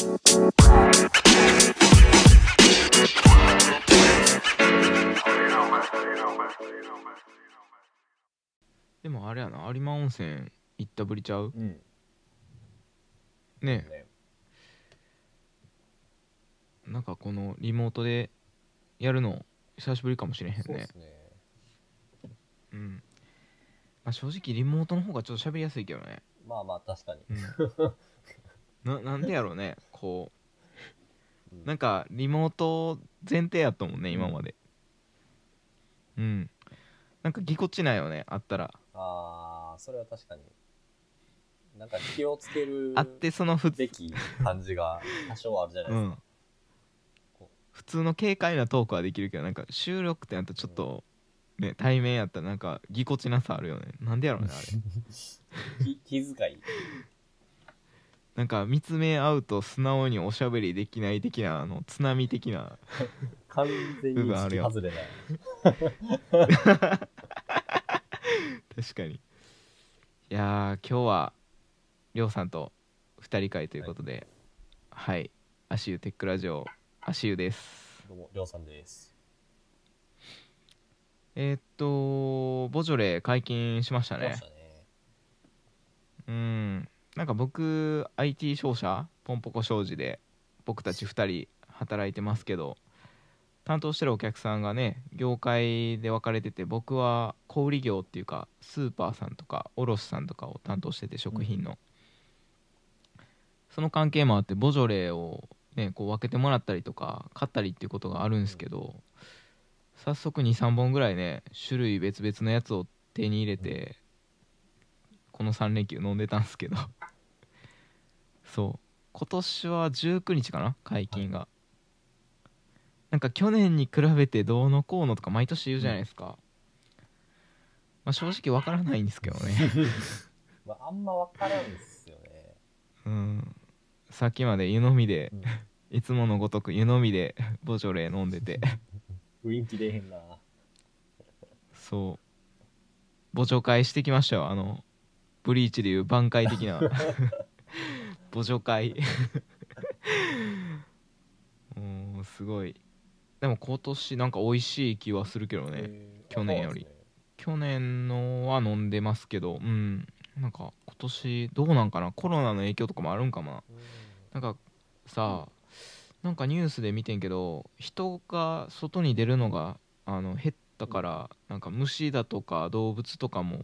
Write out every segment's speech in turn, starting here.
でもあれやな有馬温泉行ったぶりちゃう？うん。ねねなんかこのリモートでやるの久しぶりかもしれへんね。そうですね。うん、まあ、正直リモートの方がちょっと喋りやすいけどね、まあまあ確かに。うん、ななんでやろうね。こううなんかリモート前提やったもんね今まで。うん。なんかぎこちないよねあったら。ああそれは確かに。なんか気をつけるあってその普べき感じが多少あるじゃないですか、うん。普通の軽快なトークはできるけどなんか収録ってなったらちょっとね対面やったらなんかぎこちなさあるよね。なんでやろうねあれ。き気遣いなんか見つめ合うと素直におしゃべりできない的なあの津波的な。完全に外れない。確かに。いやー今日はりょうさんと2人会ということではい。足湯テックラジオ足湯です。どうもりょうさんです。えーっとボジョレ解禁しましたね。来ましたね。うんなんか僕 IT 商社ポンポコ商事で僕たち2人働いてますけど担当してるお客さんがね業界で分かれてて僕は小売業っていうかスーパーさんとか卸さんとかを担当してて食品の、その関係もあってボジョレーを、ね、こう分けてもらったりとか買ったりっていうことがあるんですけど早速23本ぐらいね種類別々のやつを手に入れて、この3連休飲んでたんですけど。そう。今年は19日かな解禁が、なんか去年に比べてどうのこうのとか毎年言うじゃないですか、まあ、正直わからないんですけどね。まあ、あんま分からんですよね、うん。さっきまで湯飲みでうんいつものごとく湯飲みでボジョレー飲んでて。雰囲気出えへんな。そう。母助会してきましたよあのブリーチでいう挽回的な。母助会。もうすごい。でも今年なんか美味しい気はするけどね。去年より。ね。去年のは飲んでますけど。うん。なんか今年どうなんかな。コロナの影響とかもあるんかもな。なんかさなんかニュースで見てんけど人が外に出るのがあの減ったからなんか虫だとか動物とかも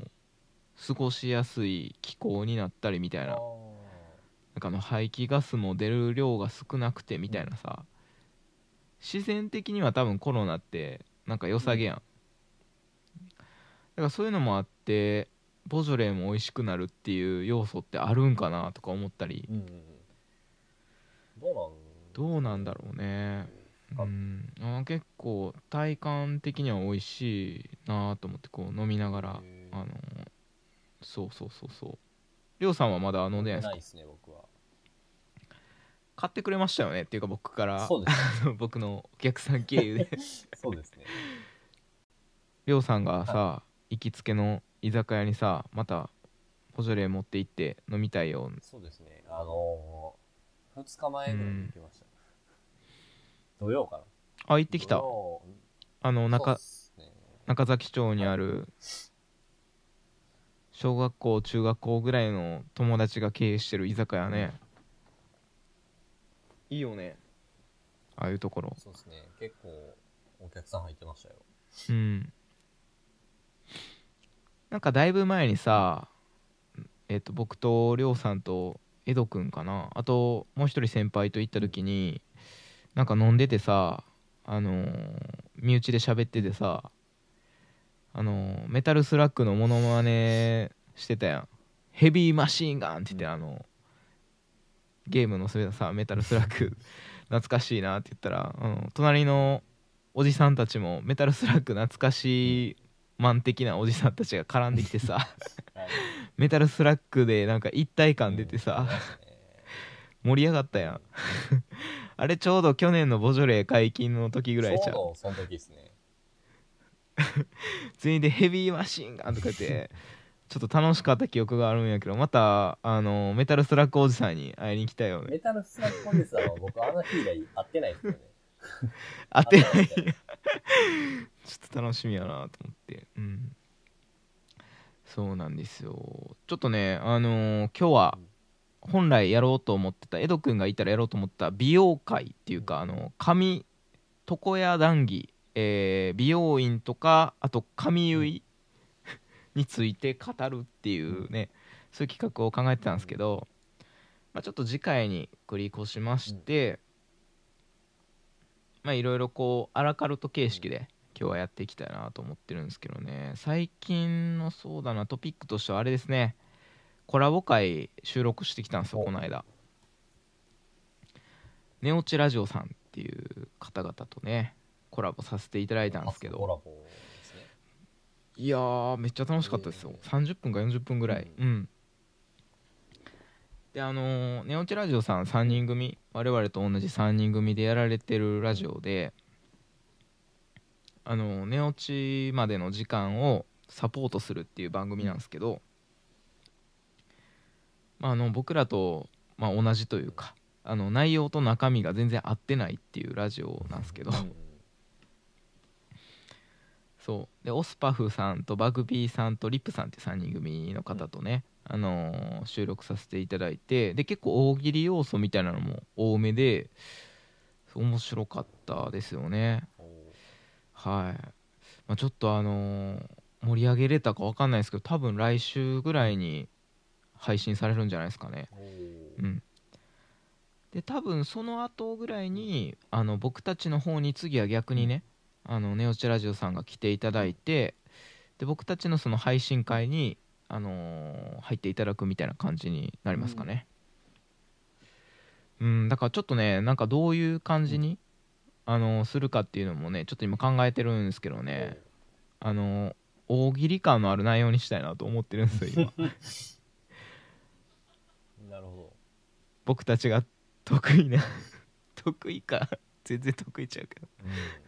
過ごしやすい気候になったりみたいな。なんかあの排気ガスも出る量が少なくてみたいなさ。自然的には多分コロナってなんか良さげやん、だからそういうのもあってボジョレーも美味しくなるっていう要素ってあるんかなとか思ったり。うんうんうん。どうなん？どうなんだろうね。あうん。あ結構体感的には美味しいなと思ってこう飲みながらあのそうそうそうそう。りょうさんはまだ飲んでないですかないですね僕は。買ってくれましたよねっていうか僕からそうです 僕のお客さん経由で。そうですね。りょうさんがさ行きつけの居酒屋にさまたボジョレー持って行って飲みたいよ。そうですね。あのー、2日前ぐらいに行きました、土曜かな。あ行ってきた。あの中ね。中崎町にある小学校中学校ぐらいの友達が経営してる居酒屋ね。いいよね。ああいうところ。そうですね。結構お客さん入ってましたよ。うん。なんかだいぶ前にさえっと僕とりょうさんとエドくんかな。あともう一人先輩と行った時になんか飲んでてさあのー身内で喋っててさあのーメタルスラックのモノマネしてたやん。Heavy Machine Gun って言って、うん。あのゲームのさメタルスラッグ。懐かしいなって言ったら、うん、隣のおじさんたちもメタルスラッグ懐かしいマン的なおじさんたちが絡んできてさ。はい メタルスラッグでなんか一体感出てさ。うん。盛り上がったやん。あれちょうど去年のボジョレー解禁の時ぐらいちゃう。その時ですね全員で Heavy Machine Gun とか言って ちょっと楽しかった記憶があるんやけどまたあのメタルスラッグおじさんに会いに行きたいよね。メタルスラッグおじさんは僕あの日以来会ってないですよね。会ってない。ちょっと楽しみやなと思って。うん。そうなんですよ。ちょっとねあのー今日は本来やろうと思ってたエド君がいたらやろうと思った美容会っていうかあの髪床屋談義、えー美容院とかあと髪結い について語るっていうねそういう企画を考えてたんですけど、まあ、ちょっと次回に繰り越しまして、まあいろいろこうアラカルト形式で今日はやっていきたいなと思ってるんですけどね。最近のそうだなトピックとしてはあれですね。コラボ会収録してきたんですよお。この間。ネオチラジオさんっていう方々とねコラボさせていただいたんですけど。いやーめっちゃ楽しかったですよ。30分か40分ぐらい。うん。であのーネオチラジオさん3人組。我々と同じ3人組でやられてるラジオであのーネオチまでの時間をサポートするっていう番組なんですけど、まあ、あの僕らと、まあ、同じというかあの内容と中身が全然合ってないっていうラジオなんですけど、うんそう。でオスパフさんとバグビーさんとリップさんって3人組の方とね、あのー収録させていただいてで結構大喜利要素みたいなのも多めで面白かったですよね。はい、まあ、ちょっとあのー盛り上げれたか分かんないですけど多分来週ぐらいに配信されるんじゃないですかね。うん。で多分その後ぐらいにあの僕たちの方に次は逆にね、あのネオチラジオさんが来ていただいてで僕たちのその配信会に、あのー入っていただくみたいな感じになりますかね。うん、だからちょっとねなんかどういう感じに、あのーするかっていうのもねちょっと今考えてるんですけどね。あのー大喜利感のある内容にしたいなと思ってるんですよ今。なるほ僕たちが得意な得意か全然得意ちゃうけどど。うん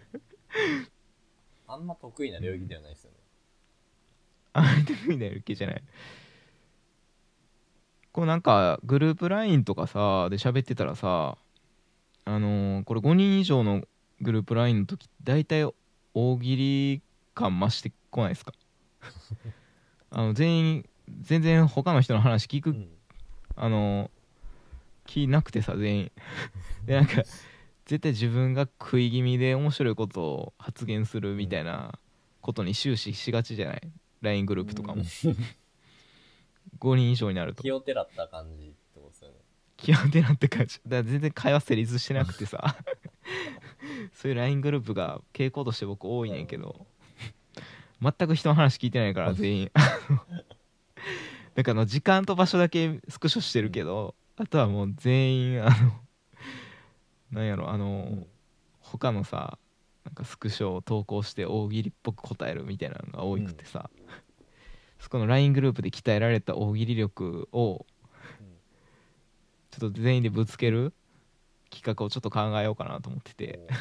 あんま得意な領域ではないですよね。あまり得意なやる気じゃない。こうなんかグループ LINE とかさで喋ってたらさあのーこれ5人以上のグループ LINE の時大体大喜利感増してこないですか？あの全員全然他の人の話聞く、うん。あの気なくてさ全員。でなんか 絶対自分が食い気味で面白いことを発言するみたいなことに終始しがちじゃない？LINE グループとかも。5人以上になると。気をてらった感じってことですよね。気をてなって感じ。だから全然会話成立してなくてさ。そういう LINE グループが傾向として僕多いねんけど。全く人の話聞いてないから全員。だからあの時間と場所だけスクショしてるけどあとはもう全員あのなんやろあの、他のさなんかスクショを投稿して大喜利っぽく答えるみたいなのが多くてさ、そこの LINE グループで鍛えられた大喜利力をちょっと全員でぶつける企画をちょっと考えようかなと思ってて。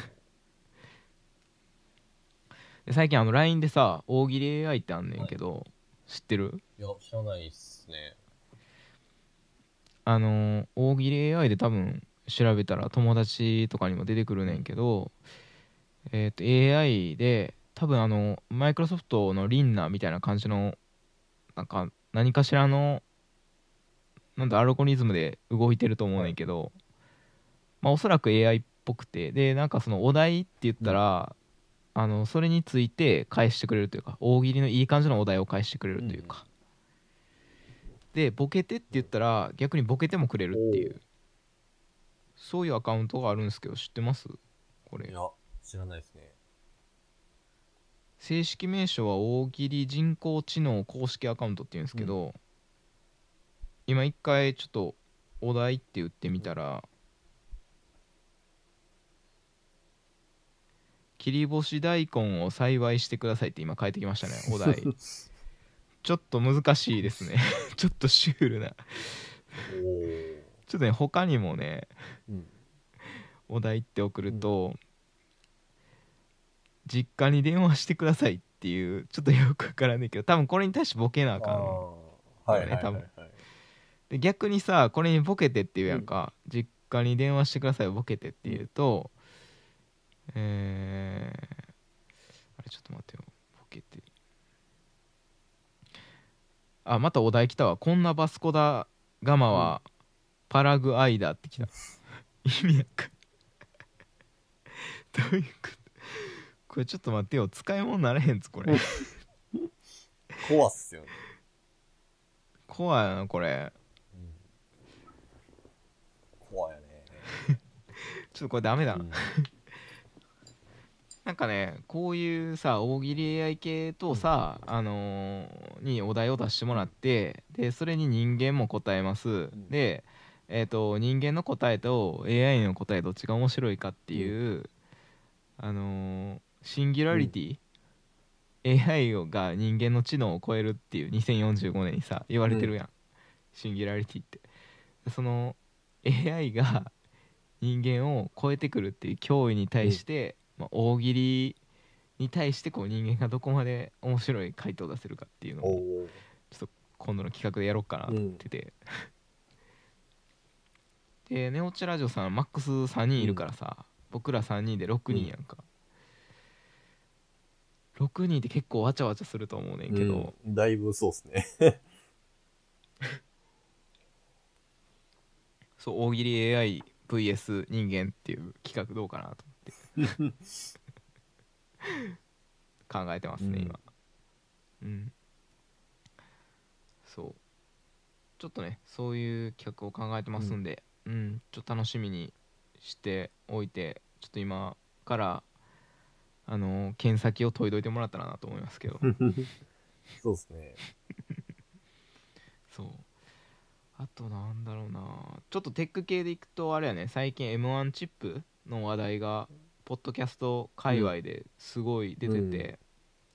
で最近あの LINE でさ大喜利 AI ってあんねんけど、知ってる？いや、知らないっすね。あのー大喜利 AI で多分調べたら友達とかにも出てくるねんけどえっ、と AI で多分あのマイクロソフトのリンナーみたいな感じのなんか何かしらのなんだアルゴリズムで動いてると思うねんけど、まあおそらく AI っぽくてでなんかそのお題って言ったら、あのそれについて返してくれるというか大喜利のいい感じのお題を返してくれるというか、でボケてって言ったら逆にボケてもくれるっていうそういうアカウントがあるんですけど知ってます？これ。いや、知らないですね。正式名称は大喜利人工知能公式アカウントっていうんですけど、今一回ちょっとお題って言ってみたら切り干し大根を栽培してくださいって今書いてきましたねお題。ちょっと難しいですね。ちょっとシュールなちょっとね他にもねうん。お題って送ると、実家に電話してくださいっっていうちょっとよくわからんねんけど多分これに対してボケなああかんはいはいはい、多分。はい。で逆にさこれにボケてって言うやんか、実家に電話してくださいボケてって言うと、えー、あれちょっと待ってよ。ボケて。あまたお題来たわ。こんなバスコダガマはパラグアイダって来た。意味やかどういうこと？これちょっと待ってよ。使い物なれへんぞこれ。怖っすよね。怖いなこれ。うん、怖いよね。ちょっとこれダメだな、うん。なんかねこういうさ大喜利 AI 系とさ、あのーにお題を出してもらってでそれに人間も答えます、ん。で、えー、と人間の答えと AI の答えどっちが面白いかっていう、あのーシンギュラリティ、AI が人間の知能を超えるっていう2045年にさ言われてるやん、シンギュラリティって。その AI が人間を超えてくるっていう脅威に対して、まあ、大喜利に対してこう人間がどこまで面白い回答を出せるかっていうのおをお。今度の企画でやろうかなと思ってて、でネオチラジオさんマックス3人いるからさ、僕ら3人で6人やんか、6人って結構わちゃわちゃすると思うねんけど、うん、だいぶそうっすね。そう大喜利 AIVS 人間っていう企画どうかなと思って。考えてますね、うん。今。うん。そう。ちょっとねそういう企画を考えてますんで、うんちょっと楽しみにしておいてちょっと今からあの検先を解いといてもらったらなと思いますけど。そうですね。そう。あとなんだろうな。ちょっとテック系でいくとあれやね。最近 m 1チップの話題がポッドキャスト界隈ですごい出てて、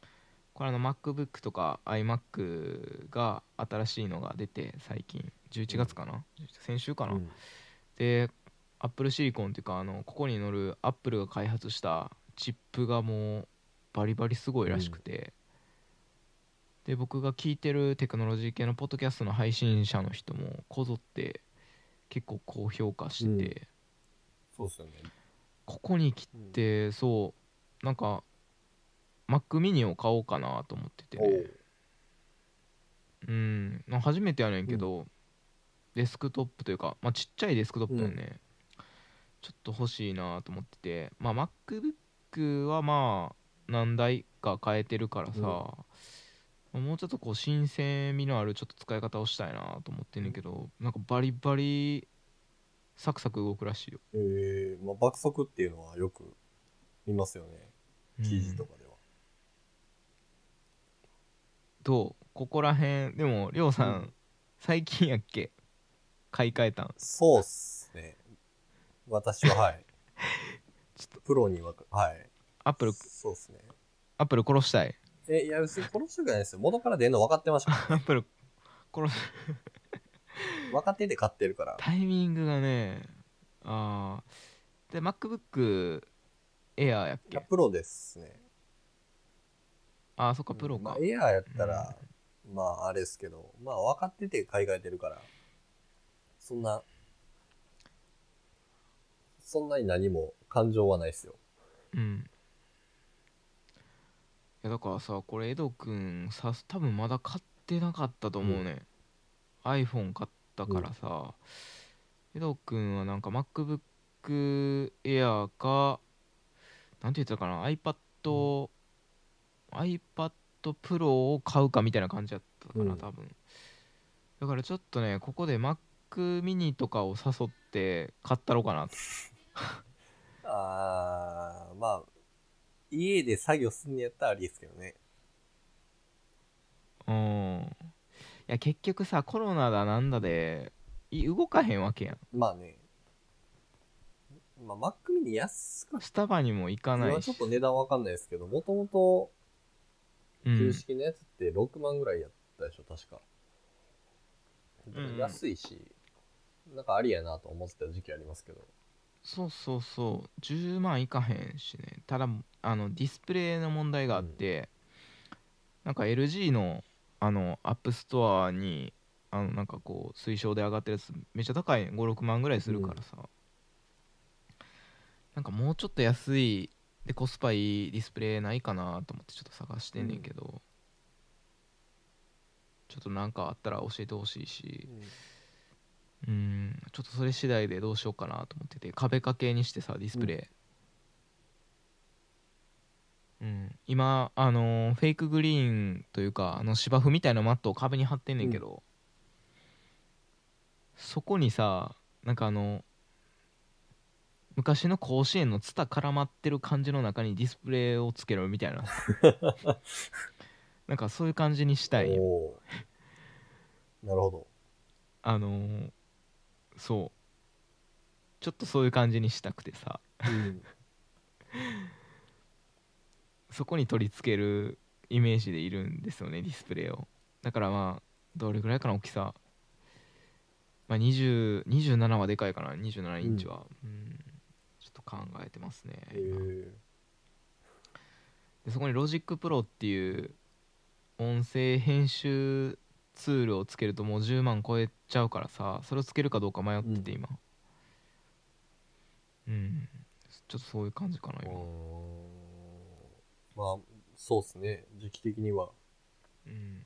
うん。これあの MacBook とか iMac が新しいのが出て最近。11月かな、先週かな、うんでアップルシリコンっていうかあのここに乗るアップルが開発したチップがもうバリバリすごいらしくて、で僕が聞いてるテクノロジー系のポッドキャストの配信者の人もこぞって結構高評価してて、そうっすよね。ここに来てそうなんか Mac mini を買おうかなと思ってて。おう。うん。まあ初めてやねんけど、デスクトップというか、まあ、ちっちゃいデスクトップだよね、ちょっと欲しいなと思ってて。まあ MacBook はまあ何台か変えてるからさ、まあもうちょっとこう新鮮味のあるちょっと使い方をしたいなと思ってんねんけど、なんかバリバリサクサク動くらしいよ、えー、まあ、爆速っていうのはよく見ますよね。うん。記事とかでは。どう？ここら辺。でもりょうさん、うん。最近やっけ？買い替えたん？そうっすね。私は、はい。ちょっプロには、はい。アップルそうっすね。アップル殺したいえ、いや、別に殺したくないですよ。元から出んの分かってました。アップル殺す 分かってて買ってるから。タイミングがねあーで MacBook Air やっいや、けプロですね。あーそっかプロか、まあ、エアーやったら、まあ、あれですけど、まあ、分かってて買い替えてるから、そんな、そんなに何も感情はないですよ。うん。いやだからさこれエドくんさ多分まだ買ってなかったと思うね、iPhone 買ったからさ、エドくんはなんか MacBook Air かなんて言ってたかな iPad、iPad Pro を買うかみたいな感じだったかな、うん。多分。だからちょっとねここで Mac mini とかを誘って買ったろうかなと。あー、まあ、家で作業すんのやったらありですけどね。うん。いや結局さコロナだなんだでい動かへんわけやん。まあね。まあ、Mac mini 安かっスタバにも行かたないし。ちょっと値段わかんないですけど、もともと、うん。旧式のやつって6万ぐらいやったでしょ、確か。うん。安いし、なんかありやなと思ってた時期ありますけど。そうそうそう。10万いかへんしね。ただあのディスプレイの問題があって、なんか LG のあのアップストアにあのなんかこう推奨で上がってるやつめっちゃ高い。56万ぐらいするからさ、なんかもうちょっと安いでコスパいいディスプレイないかなと思ってちょっと探してんねんけど、ちょっとなんかあったら教えてほしいし。うんちょっとそれ次第でどうしようかなと思ってて壁掛けにしてさディスプレイ、うん。今あのーフェイクグリーンというかあの芝生みたいなマットを壁に貼ってんねんけど、そこにさなんかあの昔の甲子園のツタ絡まってる感じの中にディスプレイをつけるみたいな。なんかそういう感じにしたいなるほど。あのーそう。ちょっとそういう感じにしたくてさ。うん。そこに取り付けるイメージでいるんですよねディスプレイを。だからまあどれぐらいかな大きさ。まあ20 27はでかいかな27インチは。うん。ちょっと考えてますねへえ。でそこに Logic Pro っていう音声編集ツールをつけるともう10万超えちゃうからさそれをつけるかどうか迷ってて今うん、ちょっとそういう感じかな今んまあ、そうっすね。時期的には。うん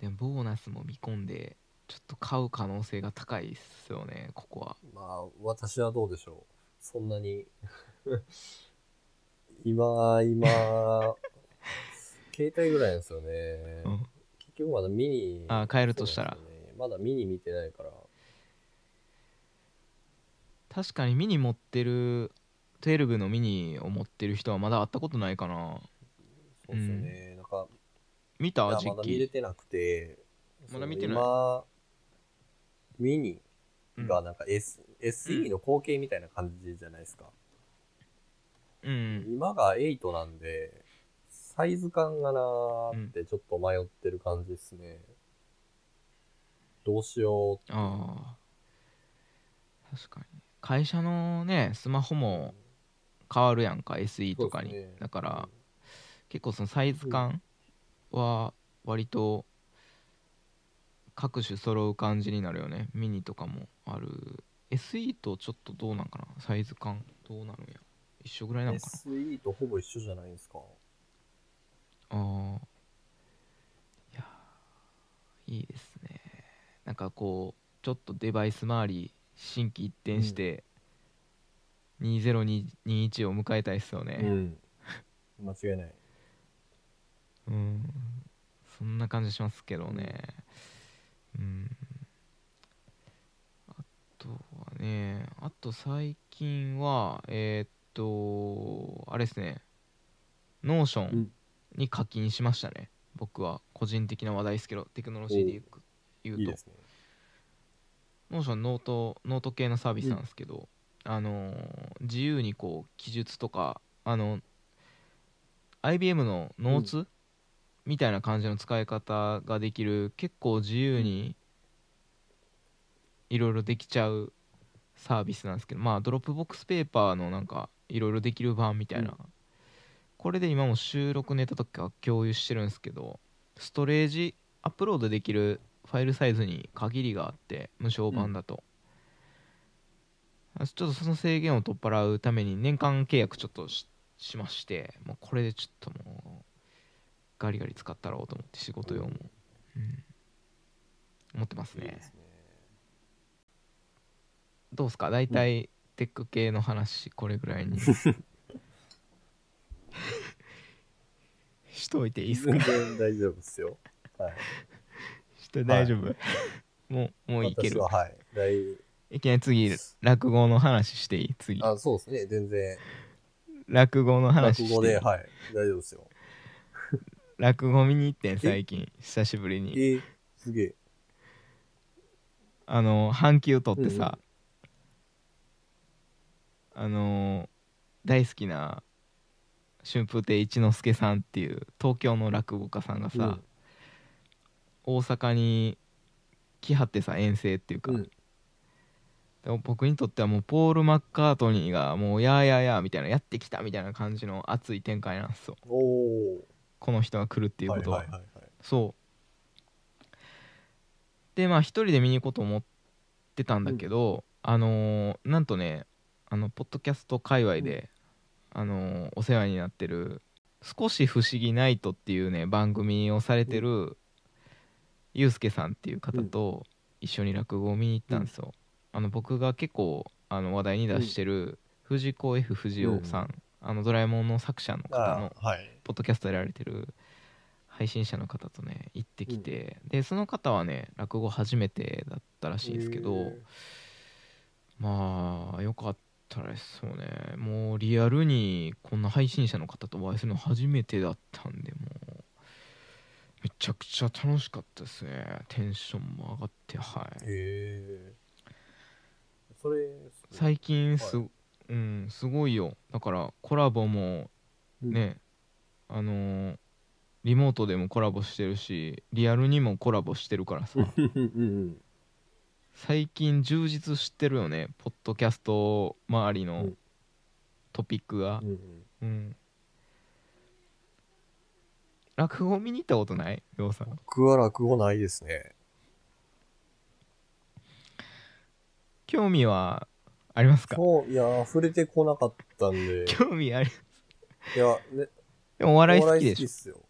でもボーナスも見込んでちょっと買う可能性が高いっすよねここはまあ、私はどうでしょう。そんなに。今、今、携帯ぐらいなんですよね。うん結局まだミニ。あ買えるとしたら。ね。まだミニ見てないから。確かにミニ持ってる12のミニを持ってる人はまだ会ったことないかな。そうですよね。なんか、見た？実まだ見れ機てなくて、まだ見てない。今、ミニがなんか S、SE の後継みたいな感じじゃないですか。うん。今が8なんで、サイズ感がなーってちょっと迷ってる感じですね。どうしようああ確かに。会社のねスマホも変わるやんか SE とかに、ね。だから、結構そのサイズ感は割と各種揃う感じになるよね。ミニとかもある。SE とちょっとどうなんかな？サイズ感どうなるんや？一緒ぐらいなのか SE とほぼ一緒じゃないですか？なああいやーいいですね。なんかこうちょっとデバイス周り心機一転して、2021を迎えたいっすよね。うん。間違いない。うん。そんな感じしますけどね。うん。あとはねあと最近はえーっとあれですね。 Notion うんに課金しましたね、僕は個人的な話題ですけどテクノロジーで言うと。いいね。Notion ノートノート系のサービスなんですけど、あのー自由にこう記述とかあの IBM の Notes、みたいな感じの使い方ができる結構自由にいろいろできちゃうサービスなんですけどまあ Dropbox Paper のなんかいろいろできる版みたいな、うんこれで今も収録ネタとか共有してるんですけどストレージアップロードできるファイルサイズに限りがあって無償版だと、あちょっとその制限を取っ払うために年間契約ちょっとししましてもうこれでちょっともうガリガリ使ったろうと思って仕事用も、うん、思ってますね。ね。どうすか？大体テック系の話これぐらいに しといていいっすか？全然大丈夫ですよ。はい。して大丈夫、もうもういける私は、はい。大いきなり次落語の話していい？次あ、そうですね。全然。落語の話していい？落語で、はい。大丈夫ですよ。落語見に行ってん最近久しぶりにえー、すげえ。あの半休取ってさ、あの大好きな春風亭一之輔さんっていう東京の落語家さんがさ、うん。大阪に来はってさ遠征っていうか、うん。でも僕にとってはもうポール・マッカートニーがもうやーやーやーみたいなやってきたみたいな感じの熱い展開なんですよ。この人が来るっていうことは,、はいはいはいはい。そう。でまあ一人で見に行こうと思ってたんだけど、あのーなんとねあのポッドキャスト界隈で、あのーお世話になってる「少し不思議ナイト」っていうね番組をされてる、ゆうすけさんっていう方と一緒に落語を見に行ったんですよ、あの僕が結構あの話題に出してる藤子 F 不二雄さん、あのドラえもんの作者の方のポッドキャストやられてる配信者の方とね行ってきて、でその方はね落語初めてだったらしいんですけどまあよかったですそうね。もうリアルにこんな配信者の方とお会いするの初めてだったんでもう。めちゃくちゃ楽しかったですね。テンションも上がってはい。へえ。それ最近す,、はうん、すごいよ。だからコラボもうん。ね、あのーリモートでもコラボしてるしリアルにもコラボしてるからさ。うん最近充実してるよねポッドキャスト周りのうん。トピックが。うんうん。うん。落語見に行ったことない？うさん。僕は落語ないですね。興味はありますか？そういや触れてこなかったんで。興味ありいやねでもお笑い好おきでしょ？っすよ。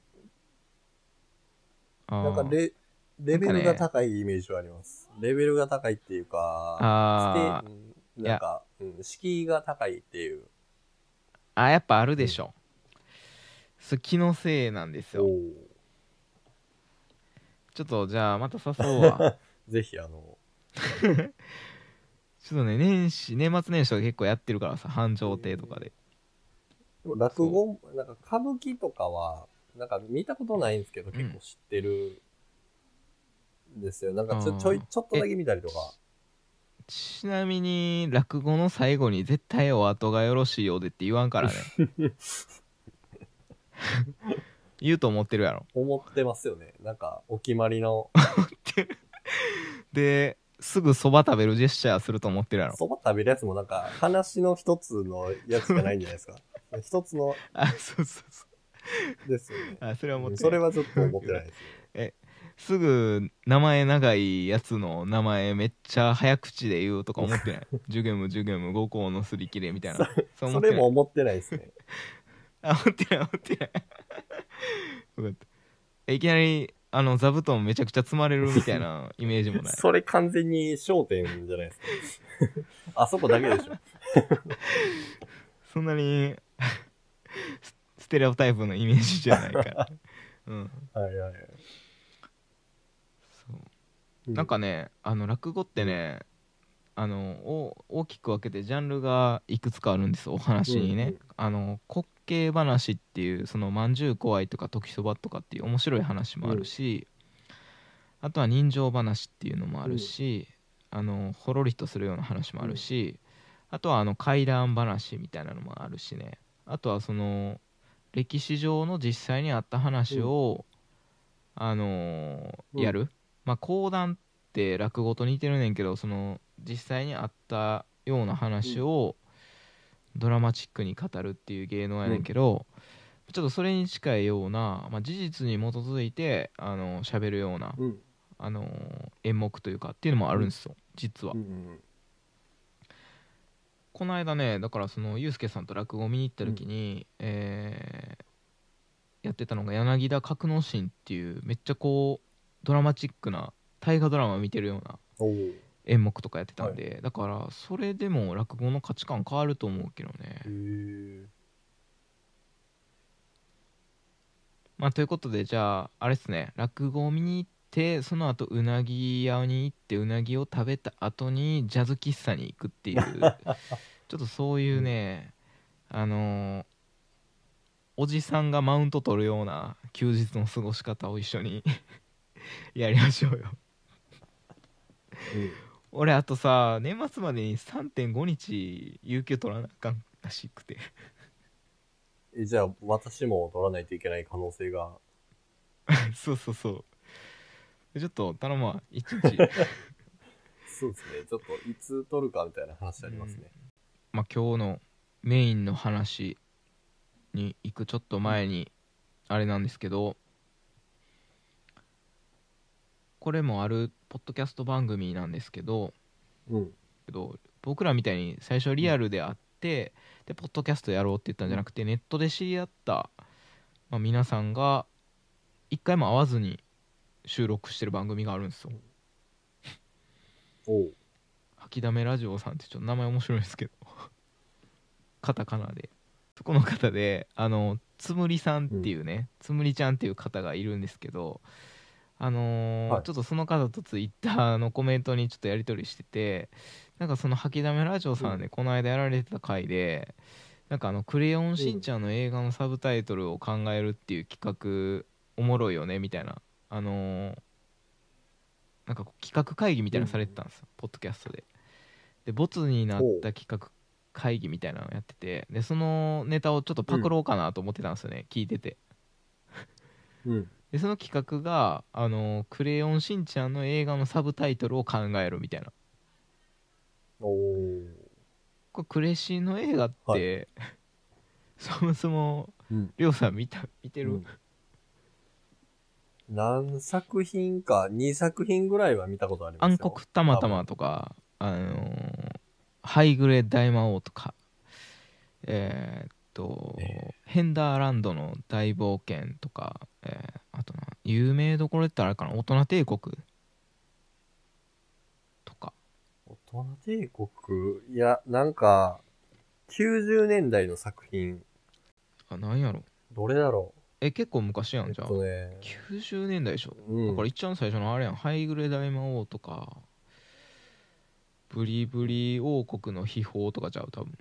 なんかレレベルが高いイメージはあります。レベルが高いっていうか、あー。してうんなんか、うん、敷居が高いっていう。あやっぱあるでしょ、それ気のせいなんですよ。ちょっとじゃあまた誘うわ。ぜひあの、ちょっとね年始年末年始とか結構やってるからさ繁盛亭とかで。でも落語、なんか歌舞伎とかは、なんか見たことないんですけど、ん結構知ってるんですよ。なんかちょちょい、ちょっとだけ見たりとか。ちなみに落語の最後に絶対お後がよろしいようでって言わんからね 言うと思ってるやろ思ってますよね。なんか、お決まりの、ですぐそば食べるジェスチャーすると思ってるやろそば食べるやつもなんか、話の一つのやつじゃないんじゃないですか。一つのあそうそうそですよね。うあそれは思ってるそれはちょっと思ってないです。すぐ名前長いやつの名前めっちゃ早口で言うとか思ってない？ジュゲムジュゲム五校のすり切れみたいなそそれも思ってないですね。あ思ってない思ってないよかったえいきなりあの座布団めちゃくちゃ積まれるみたいな イメージもないそれ完全に焦点じゃないですか。あそこだけでしょ。そんなにスステレオタイプのイメージじゃないからうんはいはいはい。なんかねあの落語ってねあのお大きく分けてジャンルがいくつかあるんですお話にね、あの滑稽話っていうそのまんじゅう怖いとか時そばとかっていう面白い話もあるし、あとは人情話っていうのもあるし、あのほろりとするような話もあるし、あとはあの怪談話みたいなのもあるしね。あとはその歴史上の実際にあった話を、あのやる、まあ講談って落語と似てるねんけどその実際にあったような話をドラマチックに語るっていう芸能やねんけど、ちょっとそれに近いような、まあ、事実に基づいてあの喋るような、うん。あのー演目というかっていうのもあるんですよ、実は。うんうんこの間ねだからそのユうスケさんと落語見に行った時に、えーやってたのが柳田格之進っていうめっちゃこうドラマチックな大河ドラマ見てるような演目とかやってたんで、だからそれでも落語の価値観変わると思うけどね。まあということでじゃああれっすね。落語を見に行ってその後うなぎ屋に行ってうなぎを食べた後にジャズ喫茶に行くっていう ちょっとそういうね、あのーおじさんがマウント取るような休日の過ごし方を一緒に やりましょうようん俺あとさ年末までに3.5日有給取らなあかんらしくてえじゃあ、私も取らないといけない可能性が。そうそうそうちょっと頼むわ一日 そうですね。ちょっと、いつ取るかみたいな話ありますね。まあ今日のメインの話に行くちょっと前にあれなんですけどこれもあるポッドキャスト番組なんですけどうん。けど僕らみたいに最初リアルで会って、でポッドキャストやろうって言ったんじゃなくてネットで知り合った、まあ、皆さんが一回も会わずに収録してる番組があるんですよおう。吐きだめラジオさんってちょっと名前面白いですけどカタカナでそこの方であのつむりさんっていうね、つむりちゃんっていう方がいるんですけどあのーはい。ちょっとその方とツイッターのコメントにちょっとやり取りしててなんかその吐きだめラジオさんでこの間やられてた回で、なんかあの「クレヨンしんちゃん」の映画のサブタイトルを考えるっていう企画おもろいよねみたいなあのーなんか企画会議みたいなのされてたんですよ、ポッドキャストで。でボツになった企画会議みたいなのをやっててでそのネタをちょっとパクろうかなと思ってたんですよね、聞いてて。うん。でその企画が「あのクレヨンしんちゃん」の映画のサブタイトルを考えるみたいなおー。これクレシンの映画って、は そもそもうん。りょうさん見た見てる、うん何作品か、2作品ぐらいは見たことありますよ。暗黒たまたまとか、あのーハイグレ大魔王とか、えーっと、えヘンダーランドの大冒険とか、えーあとな、有名どころってあれかな、大人帝国とか、大人帝国、いや、なんか、90年代の作品、あ、なんやろ？どれだろえ、結構昔や、うんえっじゃあ。とね、90年代でしょ？うん。だから一番最初のあれやん、ハイグレ大魔王とか、ブリブリ王国の秘宝とかちゃう、多分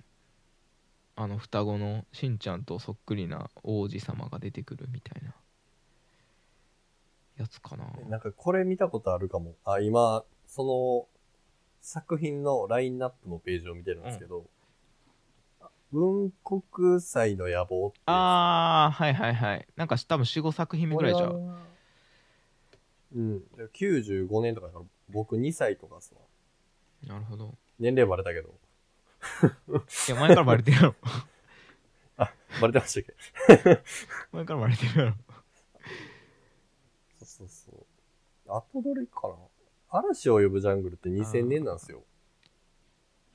あの双子のしんちゃんとそっくりな王子様が出てくるみたいなやつかな。なんかこれ見たことあるかも。あ、今、その、作品のラインナップのページを見てるんですけど、文国祭の野望ってあー、はいはいはい。なんか多分4、5作品目ぐらいちゃう。これはうん。95年とかだから、僕2歳とかさ、なるほど。年齢バレたけど。いや、前からバレてるやろ。バレてましたっけ？前からバレてるやろ。そうそうそう。あとどれかな？嵐を呼ぶジャングルって2000年なんですよ。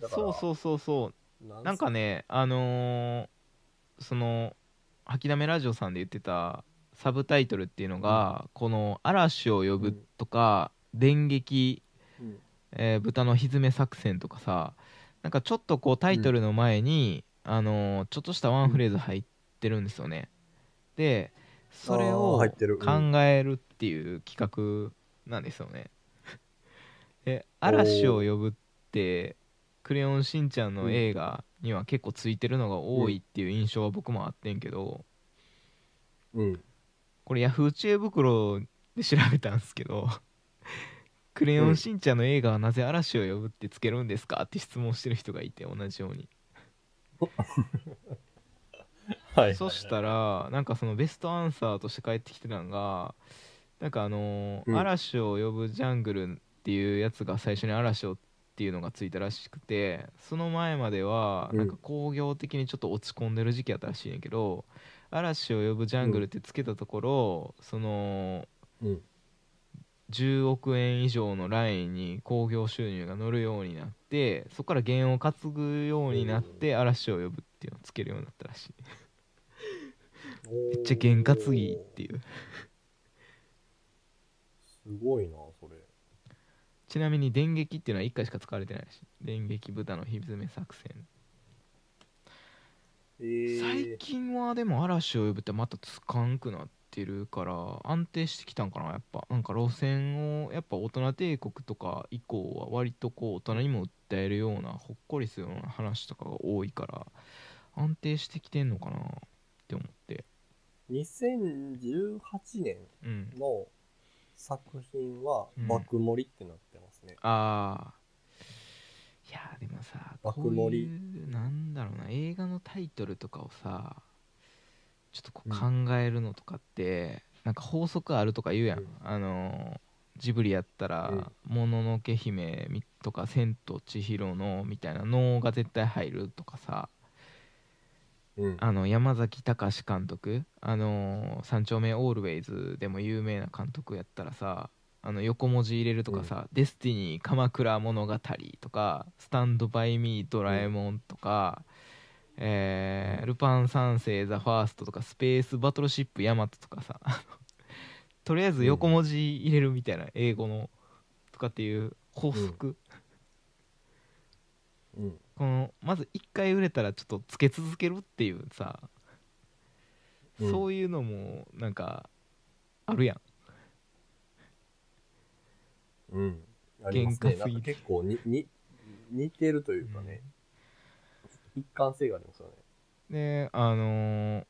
そうそうそうそう。うなんかね、あのーその、吐きだめラジオさんで言ってたサブタイトルっていうのが、この嵐を呼ぶとか、電撃、うんえー豚のひずめ作戦とかさ、なんかちょっとこうタイトルの前に、あのーちょっとしたワンフレーズ入ってるんですよね。で、それを考うんえるっていう企画なんですよね。で、嵐を呼ぶって、クレヨンしんちゃんの映画には結構ついてるのが多いっていう印象は僕もあってんけど、うん。これヤフー知恵袋で調べたんですけど「クレヨンしんちゃんの映画はなぜ嵐を呼ぶってつけるんですか?」って質問してる人がいて同じように はい。そしたらなんかそのベストアンサーとして返ってきてたのがなんかあのーうん嵐を呼ぶジャングル」っていうやつが最初に嵐をっていうのがついたらしくてその前まではうんなんか工業的にちょっと落ち込んでる時期やったらしいんやけど「嵐を呼ぶジャングル」ってつけたところ、そのうん。10億円以上のラインに興行収入が乗るようになってそこから弦を担ぐようになって嵐を呼ぶっていうのをつけるようになったらしい。めっちゃ弦担ぎっていう。すごいな、それ。ちなみに電撃っていうのは1回しか使われてないらしい。電撃豚のひずめ作戦。えー、最近はでも嵐を呼ぶってまたつかんくなってるから安定してきたんかなやっぱ。なんか路線をやっぱ大人帝国とか以降は割とこう大人にも訴えるようなほっこりするような話とかが多いから安定してきてんのかなって思って。2018年うんの作品はうん爆盛りってなってますね。ああいやでもさ爆盛り。なんだろうな映画のタイトルとかをさちょっとこうう考えるのとかって、なんか法則あるとか言うやん、うん。あのージブリやったら「もののけ姫」みとか「千と千尋の」みたいな「能が絶対入るとかさうん。あの山崎隆監督あの三丁目オールウェイズでも有名な監督やったらさあの横文字入れるとかさ「デスティニー鎌倉物語」とか「スタンドバイミードラえもん」とか、えールパン三世ザ・ファースト」とか「スペースバトルシップヤマト」とかさ とりあえず横文字入れるみたいな英語のとかっていう法則、うん。このまず1回売れたらちょっとつけ続けるっていうさ、うん。そういうのもなんかあるやん。うん。あります結構に、に、似てるというかね、一貫性がありますよね。であのー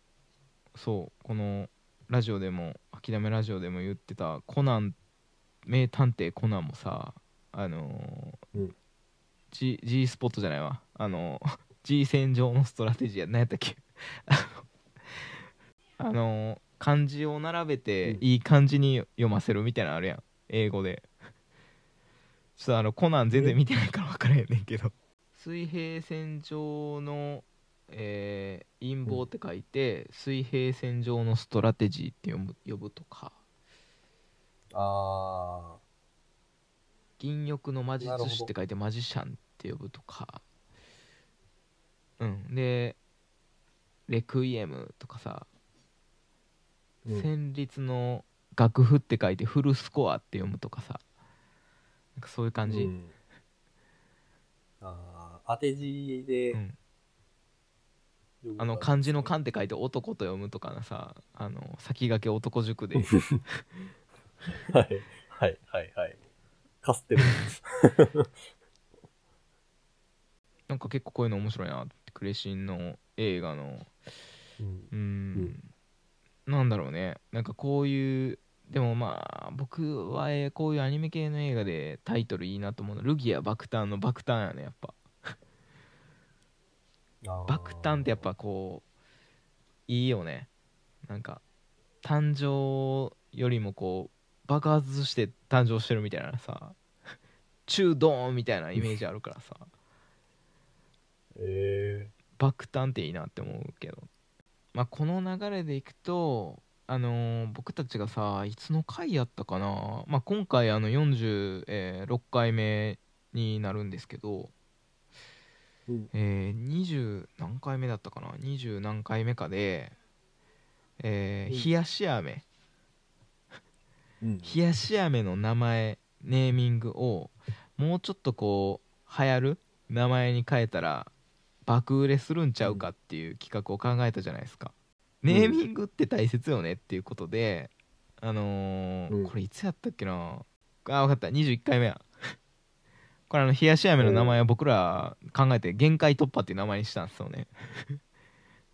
そうこのラジオでも「諦めラジオ」でも言ってたコナン名探偵コナンもさあのーうん。G, G スポットじゃないわ。あのー G 戦場のストラテジーや何やったっけ？あのー漢字を並べてうん。いい感じに読ませるみたいなのあるやん。英語で。ちょっとあのコナン全然見てないから分からへんねんけど水平線上の、えー陰謀って書いて、水平線上のストラテジーって読む呼ぶとか。あ銀翼の魔術師って書いてマジシャンって呼ぶとか。うん。でレクイエムとかさ、ー。うん。旋律の楽譜って書いてフルスコアって読むとかさ。なんかそういう感じ、うんああ、当て字で。うん。あの漢字の「漢」って書いて男と読むとかなさあの先駆け男塾で。はい、はい、はい、はい。カステルです。なんか結構こういうの面白いなってクレシンの映画の。うん。うーん。なんだろうね。なんかこういうでもまあ僕はえーこういうアニメ系の映画でタイトルいいなと思うのルギア爆誕の爆誕やねやっぱ。爆誕ってやっぱこういいよね。なんか誕生よりもこう爆発して誕生してるみたいなさ。中ドーンみたいなイメージあるからさ。え爆誕っていいなって思うけど、まあ、この流れでいくと、あのー僕たちがさいつの回やったかな、まあ、今回あの46回目になるんですけど、ーうん。えー20何回目だったかな。20何回目かで、えーうん。冷やし飴。うん。冷やし飴の名前ネーミングをもうちょっとこう流行る名前に変えたら爆売れするんちゃうかっていう企画を考えたじゃないですか、ネーミングって大切よねっていうことであのーうん。これいつやったっけな。あ分かった。21回目や。これあの冷やし飴の名前を僕ら考えて限界突破っていう名前にしたんですよね。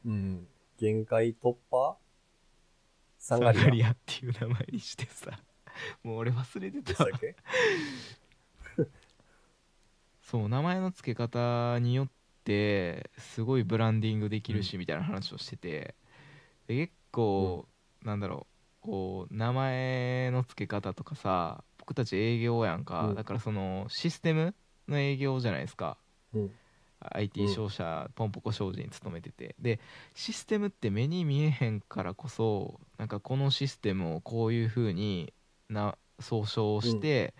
うん。限界突破？ササンガリアっていう名前にしてさ。もう俺忘れてたたっけ？そう名前の付け方によってすごいブランディングできるしみたいな話をしてて。で結構、なんだろうこう名前の付け方とかさ僕たち営業やんか、うん。だからそのシステムの営業じゃないですか。うん。IT 商社、ポンポコ商事に勤めてて。でシステムって目に見えへんからこそなんかこのシステムをこういう風にな総称して、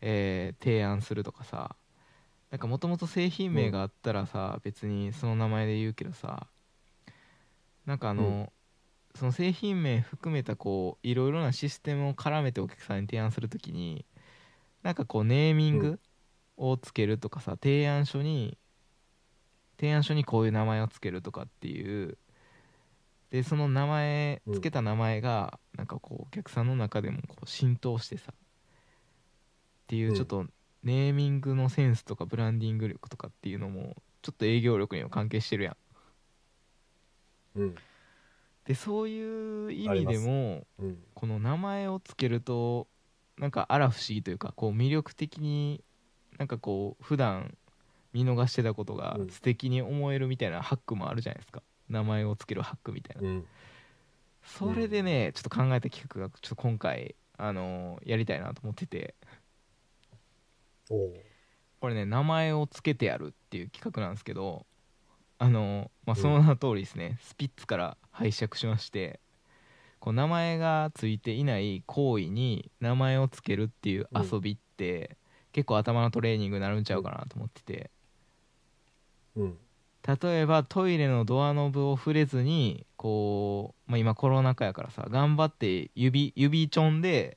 えー提案するとかさ。なんかもともと製品名があったらさ、別にその名前で言うけどさなんかあの、うんその製品名含めたこういろいろなシステムを絡めてお客さんに提案するときになんかこうネーミングをつけるとかさ、提案書に提案書にこういう名前をつけるとかっていうでその名前うん。つけた名前がなんかこうお客さんの中でもこう浸透してさっていううん。ちょっとネーミングのセンスとかブランディング力とかっていうのもちょっと営業力にも関係してるやん。うん。でそういう意味でもうん。この名前をつけるとなんかあら不思議というかこう魅力的になんかこう普段見逃してたことがうん。素敵に思えるみたいなハックもあるじゃないですか。名前をつけるハックみたいな。うん。それでねちょっと考えた企画がちょっと今回あのーやりたいなと思ってて。これね名前をつけてやるっていう企画なんですけどあの、まあ、うん。その名の通りですね、スピッツから拝借しましてこう名前がついていない行為に名前をつけるっていう遊びって、結構頭のトレーニングになるんちゃうかなと思ってて。うん。例えばトイレのドアノブを触れずにこう、まあ、今コロナ禍やからさ頑張って指指ちょんで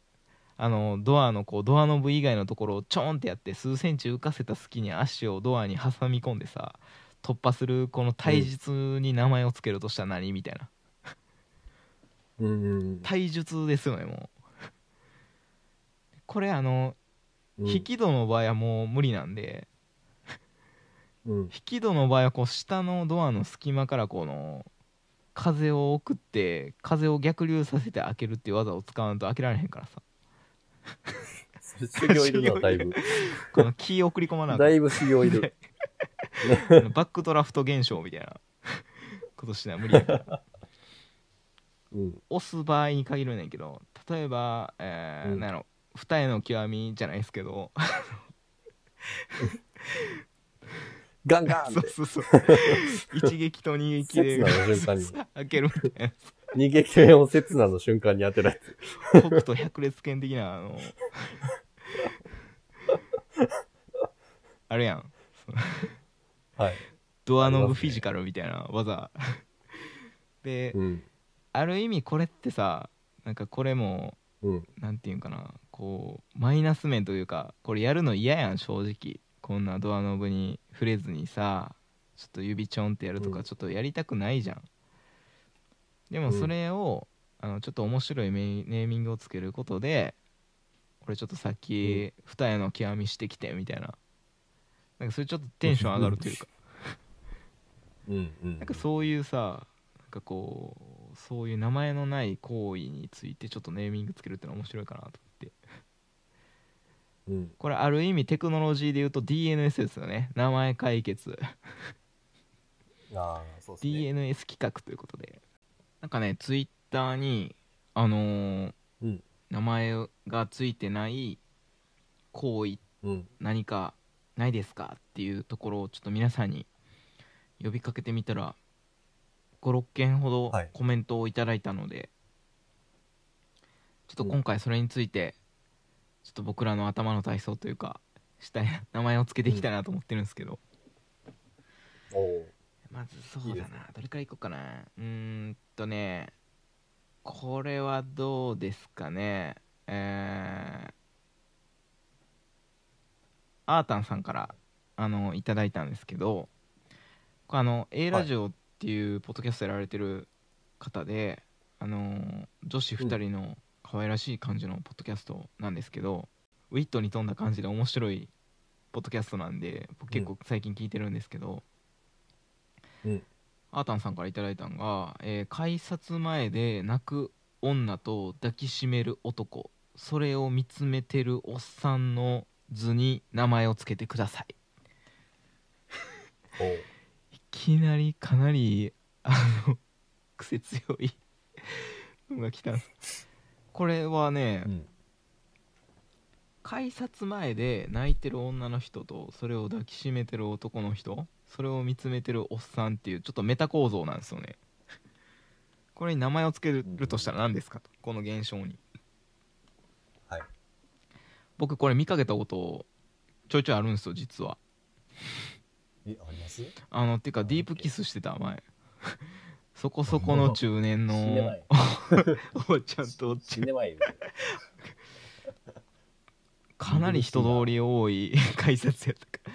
あのドアのこうドアノブ以外のところをちょんってやって数センチ浮かせた隙に足をドアに挟み込んでさ突破するこの体術に名前をつけるとしたら何みたいな体術ですよねもう これあのうん。引き戸の場合はもう無理なんでうん。引き戸の場合はこう下のドアの隙間からこの風を送って風を逆流させて開けるっていう技を使わんと開けられへんからさ 修行いるな、だいぶ。このキー送り込まなだいぶ修行いる。バックドラフト現象みたいな。ことしない無理やから。うん。押す場合に限るねんけど例えば、えーうん。なんやろ二重の極みじゃないですけど。ガンガン。そうそうそう。一撃と二撃で開けるみたいな二撃目を刹那の瞬間に当てられて。北斗百裂拳的なあの あるやん はい。ドアノブフィジカルみたいな技。で、うん。ある意味これってさなんかこれもうん。なんていうんかなこうマイナス面というかこれやるの嫌やん正直。こんなドアノブに触れずにさちょっと指ちょんってやるとうん。かちょっとやりたくないじゃん、でもうん。それを、あのちょっと面白いメネーミングをつけることで俺ちょっとさっき二重の極みしてきてみたいななんかそれちょっとテンション上がるというか うん。うん。なんかそういうさなんかこうそういう名前のない行為についてちょっとネーミングつけるってのは面白いかなと思ってうん。これある意味テクノロジーで言うと DNS ですよね名前解決ああ、そうですね。DNS 企画ということでなんかねツイッターにあのーうん。名前がついてない行為うん。何かないですか？っていうところをちょっと皆さんに呼びかけてみたら56件ほどはい。コメントをいただいたので、ちょっと今回それについてちょっと僕らの頭の体操というかしたいな名前をつけていきたいなと思ってるんですけど、おおまずそうだな。どれからいこうかな。うーんとねこれはどうですかね。えー、アータンさんからあのいただいたんですけどあの A ラジオっていうポッドキャストやられてる方で、あの女子2人の可愛らしい感じのポッドキャストなんですけど、ウィットに富んだ感じで面白いポッドキャストなんで僕結構最近聞いてるんですけど、うん。アータンさんからいただいたのが、えー改札前で泣く女と抱きしめる男それを見つめてるおっさんの図に名前をつけてくださいいきなりかなりあの癖強いのが来たんですこれはね、うん。改札前で泣いてる女の人とそれを抱きしめてる男の人それを見つめてるおっさんっていうちょっとメタ構造なんですよねこれに名前を付けるとしたら何ですかとこの現象にはい。僕これ見かけたことちょいちょいあるんですよ実は。え、あります？あのっていうかディープキスしてた前。そこそこの中年のい。おばちゃんとおっちゃん。かなり人通り多い 改札やったか。ら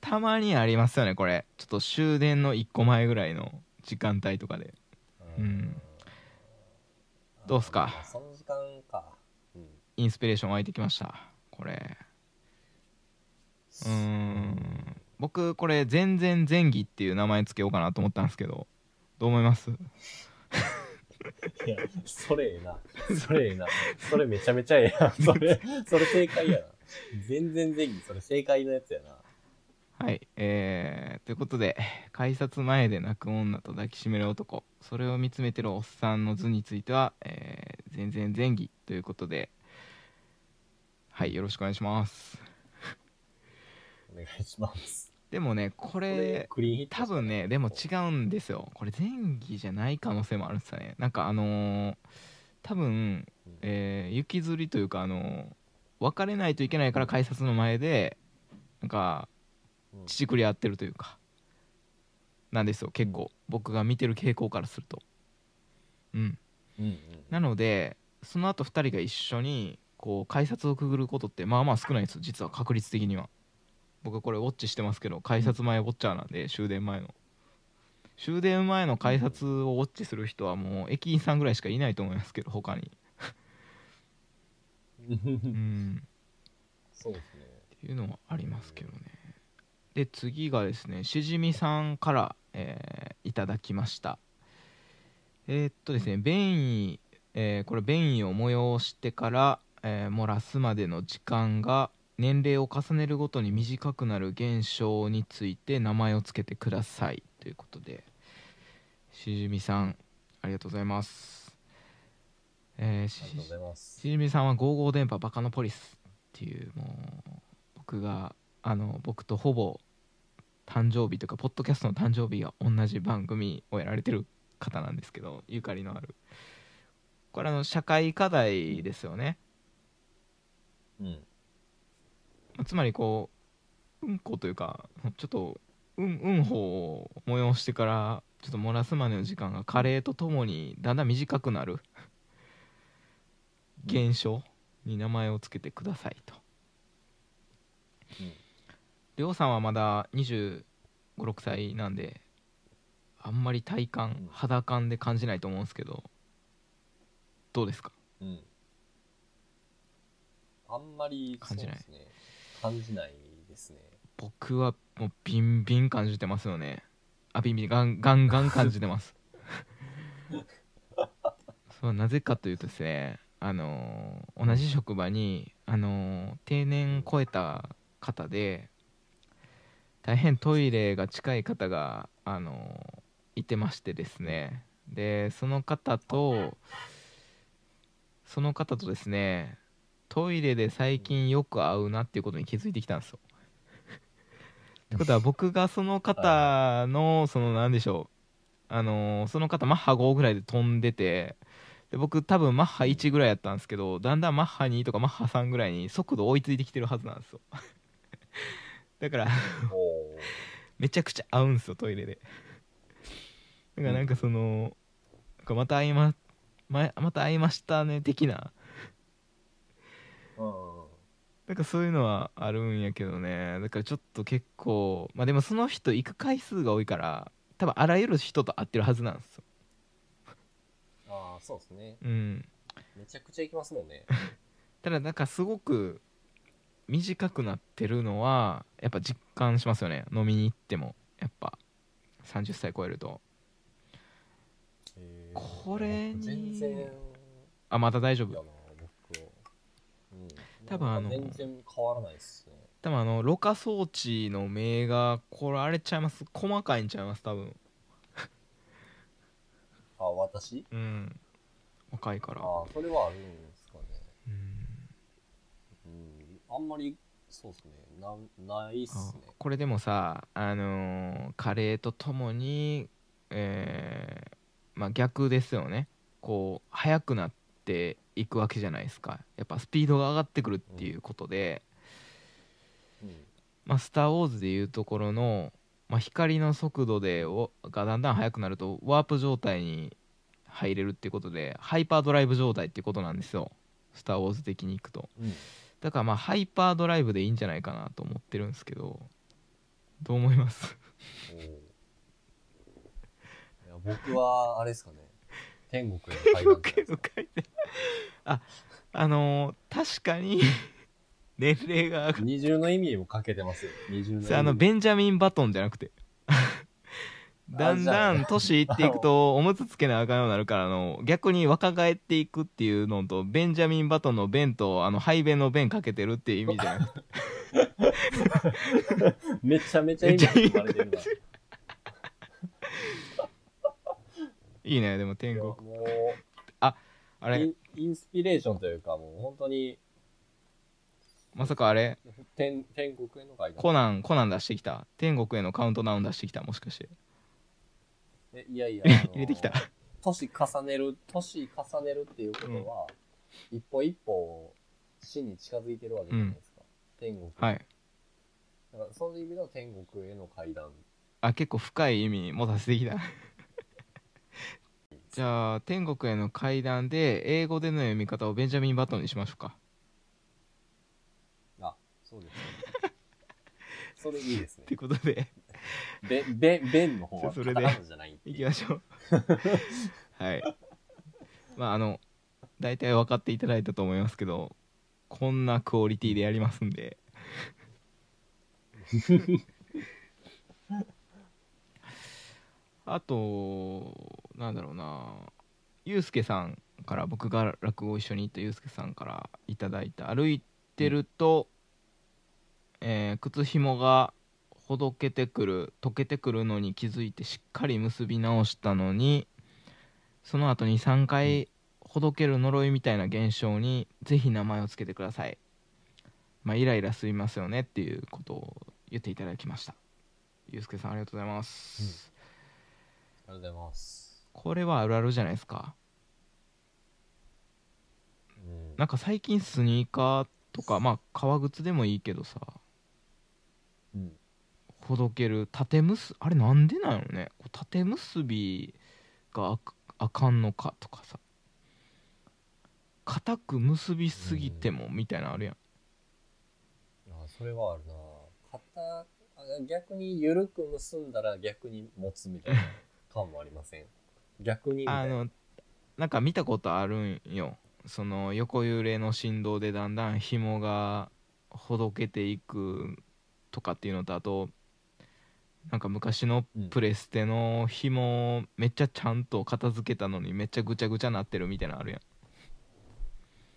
たまにありますよねこれ。ちょっと終電の1個前ぐらいの時間帯とかで。うん。どうっすか？あその時間か。うん。インスピレーション湧いてきましたこれうーん僕これ全然前儀っていう名前つけようかなと思ったんですけどどう思います？いや、それええな。それええな。それめちゃめちゃええやん。それ、それ正解やな。全然前儀、それ正解のやつやな。はいえー、ということで改札前で泣く女と抱きしめる男それを見つめてるおっさんの図については、えー、全然前儀ということではいよろしくお願いします。お願いします。でもねここれ多分ねでも違うんですよ。これ前期じゃない可能性もあるんですよね。なんかあのー多分、えー雪吊りというかあのー別れないといけないから改札の前でなんかうん。乳くり合ってるというかなんですよ結構。僕が見てる傾向からすると。うん。うんうんなのでその後2人が一緒にこう改札をくぐることってまあまあ少ないんですよ実は確率的には。僕これウォッチしてますけど改札前ウォッチャーなんで終電前の。終電前の改札をウォッチする人はもう駅員さんぐらいしかいないと思いますけど他に。うん。そうですね。っていうのはありますけどね。で次がですねしじみさんから、えーいただきました。えーっとですね便意、えーこれ便意を催してから、えー漏らすまでの時間が年齢を重ねるごとに短くなる現象について名前を付けてくださいということで。しじみさんありがとうございます。えーしじみさんは「55電波バカノポリス」っていうもう僕があの僕とほぼ誕生日というかポッドキャストの誕生日が同じ番組をやられてる方なんですけどゆかりのある。これあの社会課題ですよね。うん。つまりこううんこというかちょっとうんうん法を催してからちょっと漏らすまでの時間が加齢とともにだんだん短くなる。現象に名前を付けてくださいと。うんりょうさんはまだ2 5 6歳なんであんまり体感うん。肌感で感じないと思うんですけどどうですか？うんあんまり感じないそうですね。感じないですね。僕はもうビンビン感じてますよね。あビンビンガンガンガン感じてます。そうなぜかというとですねあのー同じ職場にあのー定年超えた方で大変トイレが近い方があのーいてましてですね。でその方とその方とですねトイレで最近よく会うなっていうことに気づいてきたんですよ。ってことは僕がその方のその何でしょうあのーその方マッハ5ぐらいで飛んでてで僕多分マッハ1ぐらいやったんですけどだんだんマッハ2とかマッハ3ぐらいに速度追いついてきてるはずなんですよ。だからめちゃくちゃ合うんですよトイレで。だからなんかそのなんかまた会いまままた会いましたね的なうんなんかそういうのはあるんやけどね。だからちょっと結構まあでもその人行く回数が多いから多分あらゆる人と会ってるはずなんですよ。ああそうですね。うん。めちゃくちゃ行きますもんね。ただなんかすごく短くなってるのはやっぱ実感しますよね。飲みに行っても。やっぱ30歳超えると。えー。これに全然。あまた大丈夫多分あの全然変わらないっすね。多分あのろ過装置の名がこれあれちゃいます。細かいんちゃいます多分。あ私？うん。若いから。ああそれはあるんですかね。うん。うんあんまりそうですね。なないっすあねこれでもさあのー加齢とともにえーまあ逆ですよね。こう速くなっていくわけじゃないですか。やっぱスピードが上がってくるっていうことで、うん。まあ、スター・ウォーズでいうところの、まあ、光の速度でおがだんだん速くなるとワープ状態に入れるっていうことでハイパードライブ状態っていうことなんですよ。スター・ウォーズ的にいくと。うん。だからまあハイパードライブでいいんじゃないかなと思ってるんですけど。どう思います？僕はあれですかね天国への階段ああのー確かに 年齢が上が二重の意味もかけてますよ。二重の意味。あのベンジャミン・バトンじゃなくて。だんだん年いっていくとおむつつけなあかんようになるからあの逆に若返っていくっていうのとベンジャミン・バトンのベンとあの排便の便かけてるっていう意味じゃなくて。めちゃめちゃ意味含まれてるな。いいねでもい天国。やもあうイれン、インスピレーションというか、もう本当に、まさかあれ？天天国への階段。コナンコナン出してきた。天国へのカウントダウン出してきたもしかして。えいやいや、入れてきた。年重ねる年重ねるっていうことは、一歩一歩死に近づいてるわけじゃないですか、天国。はい。だからそういう意味の天国への階段。あ結構深い意味持たせてきたじゃあ天国への階段で英語での読み方をベンジャミン・バトンにしましょうか。あそうですね。それいいですね。ということで。べべ弁の方はそれでいきましょう。はい。まああの大体分かっていただいたと思いますけどこんなクオリティでやりますんで あとなんだろうな。ゆうすけさんから僕が落語一緒に行ったゆうすけさんからいただいた歩いてると、えー靴ひもがほどけてくる溶けてくるのに気づいてしっかり結び直したのにその後に3回ほどける呪いみたいな現象にぜひ名前を付けてください。まあイライラすみますよねっていうことを言っていただきました。ゆうすけさんありがとうございます、ありがとうございます、これはあるあるじゃないですか。うん。なんか最近スニーカーとかまあ革靴でもいいけどさうん。ほどける縦結あれなんでなんやろね縦結びがあかんのかとかさ。硬く結びすぎてもみたいなのあるやん。あそれはあるな。肩あ逆に緩く結んだら逆に持つみたいな感もありません？逆にあのなんか見たことあるんよ。その横揺れの振動でだんだん紐がほどけていくとかっていうのとあとなんか昔のうん。プレステの紐めっちゃちゃんと片付けたのにめっちゃぐちゃぐちゃなってるみたいなのあるやん。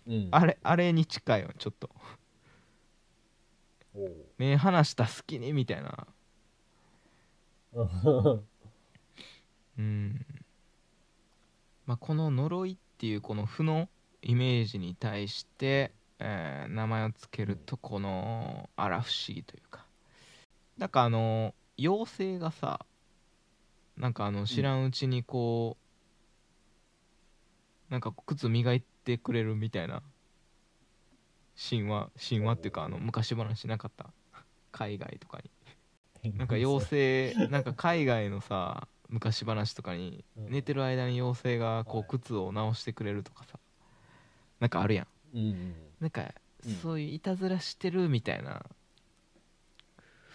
うん。あれあれに近いよちょっと。お目離した好きにみたいな。う うん。まあこの呪いっていうこの負のイメージに対して、えー名前を付けるとこのあら不思議というか。なんかあの妖精がさなんかあの知らんうちにこう、なんか靴磨いてくれるみたいな神話神話っていうかあの昔話なかった？海外とかに。なんか妖精なんか海外のさ昔話とかにうん。寝てる間に妖精がこはい。う靴を直してくれるとかさ。なんかあるやん。うんうんなんかうん。そういういたずらしてるみたいな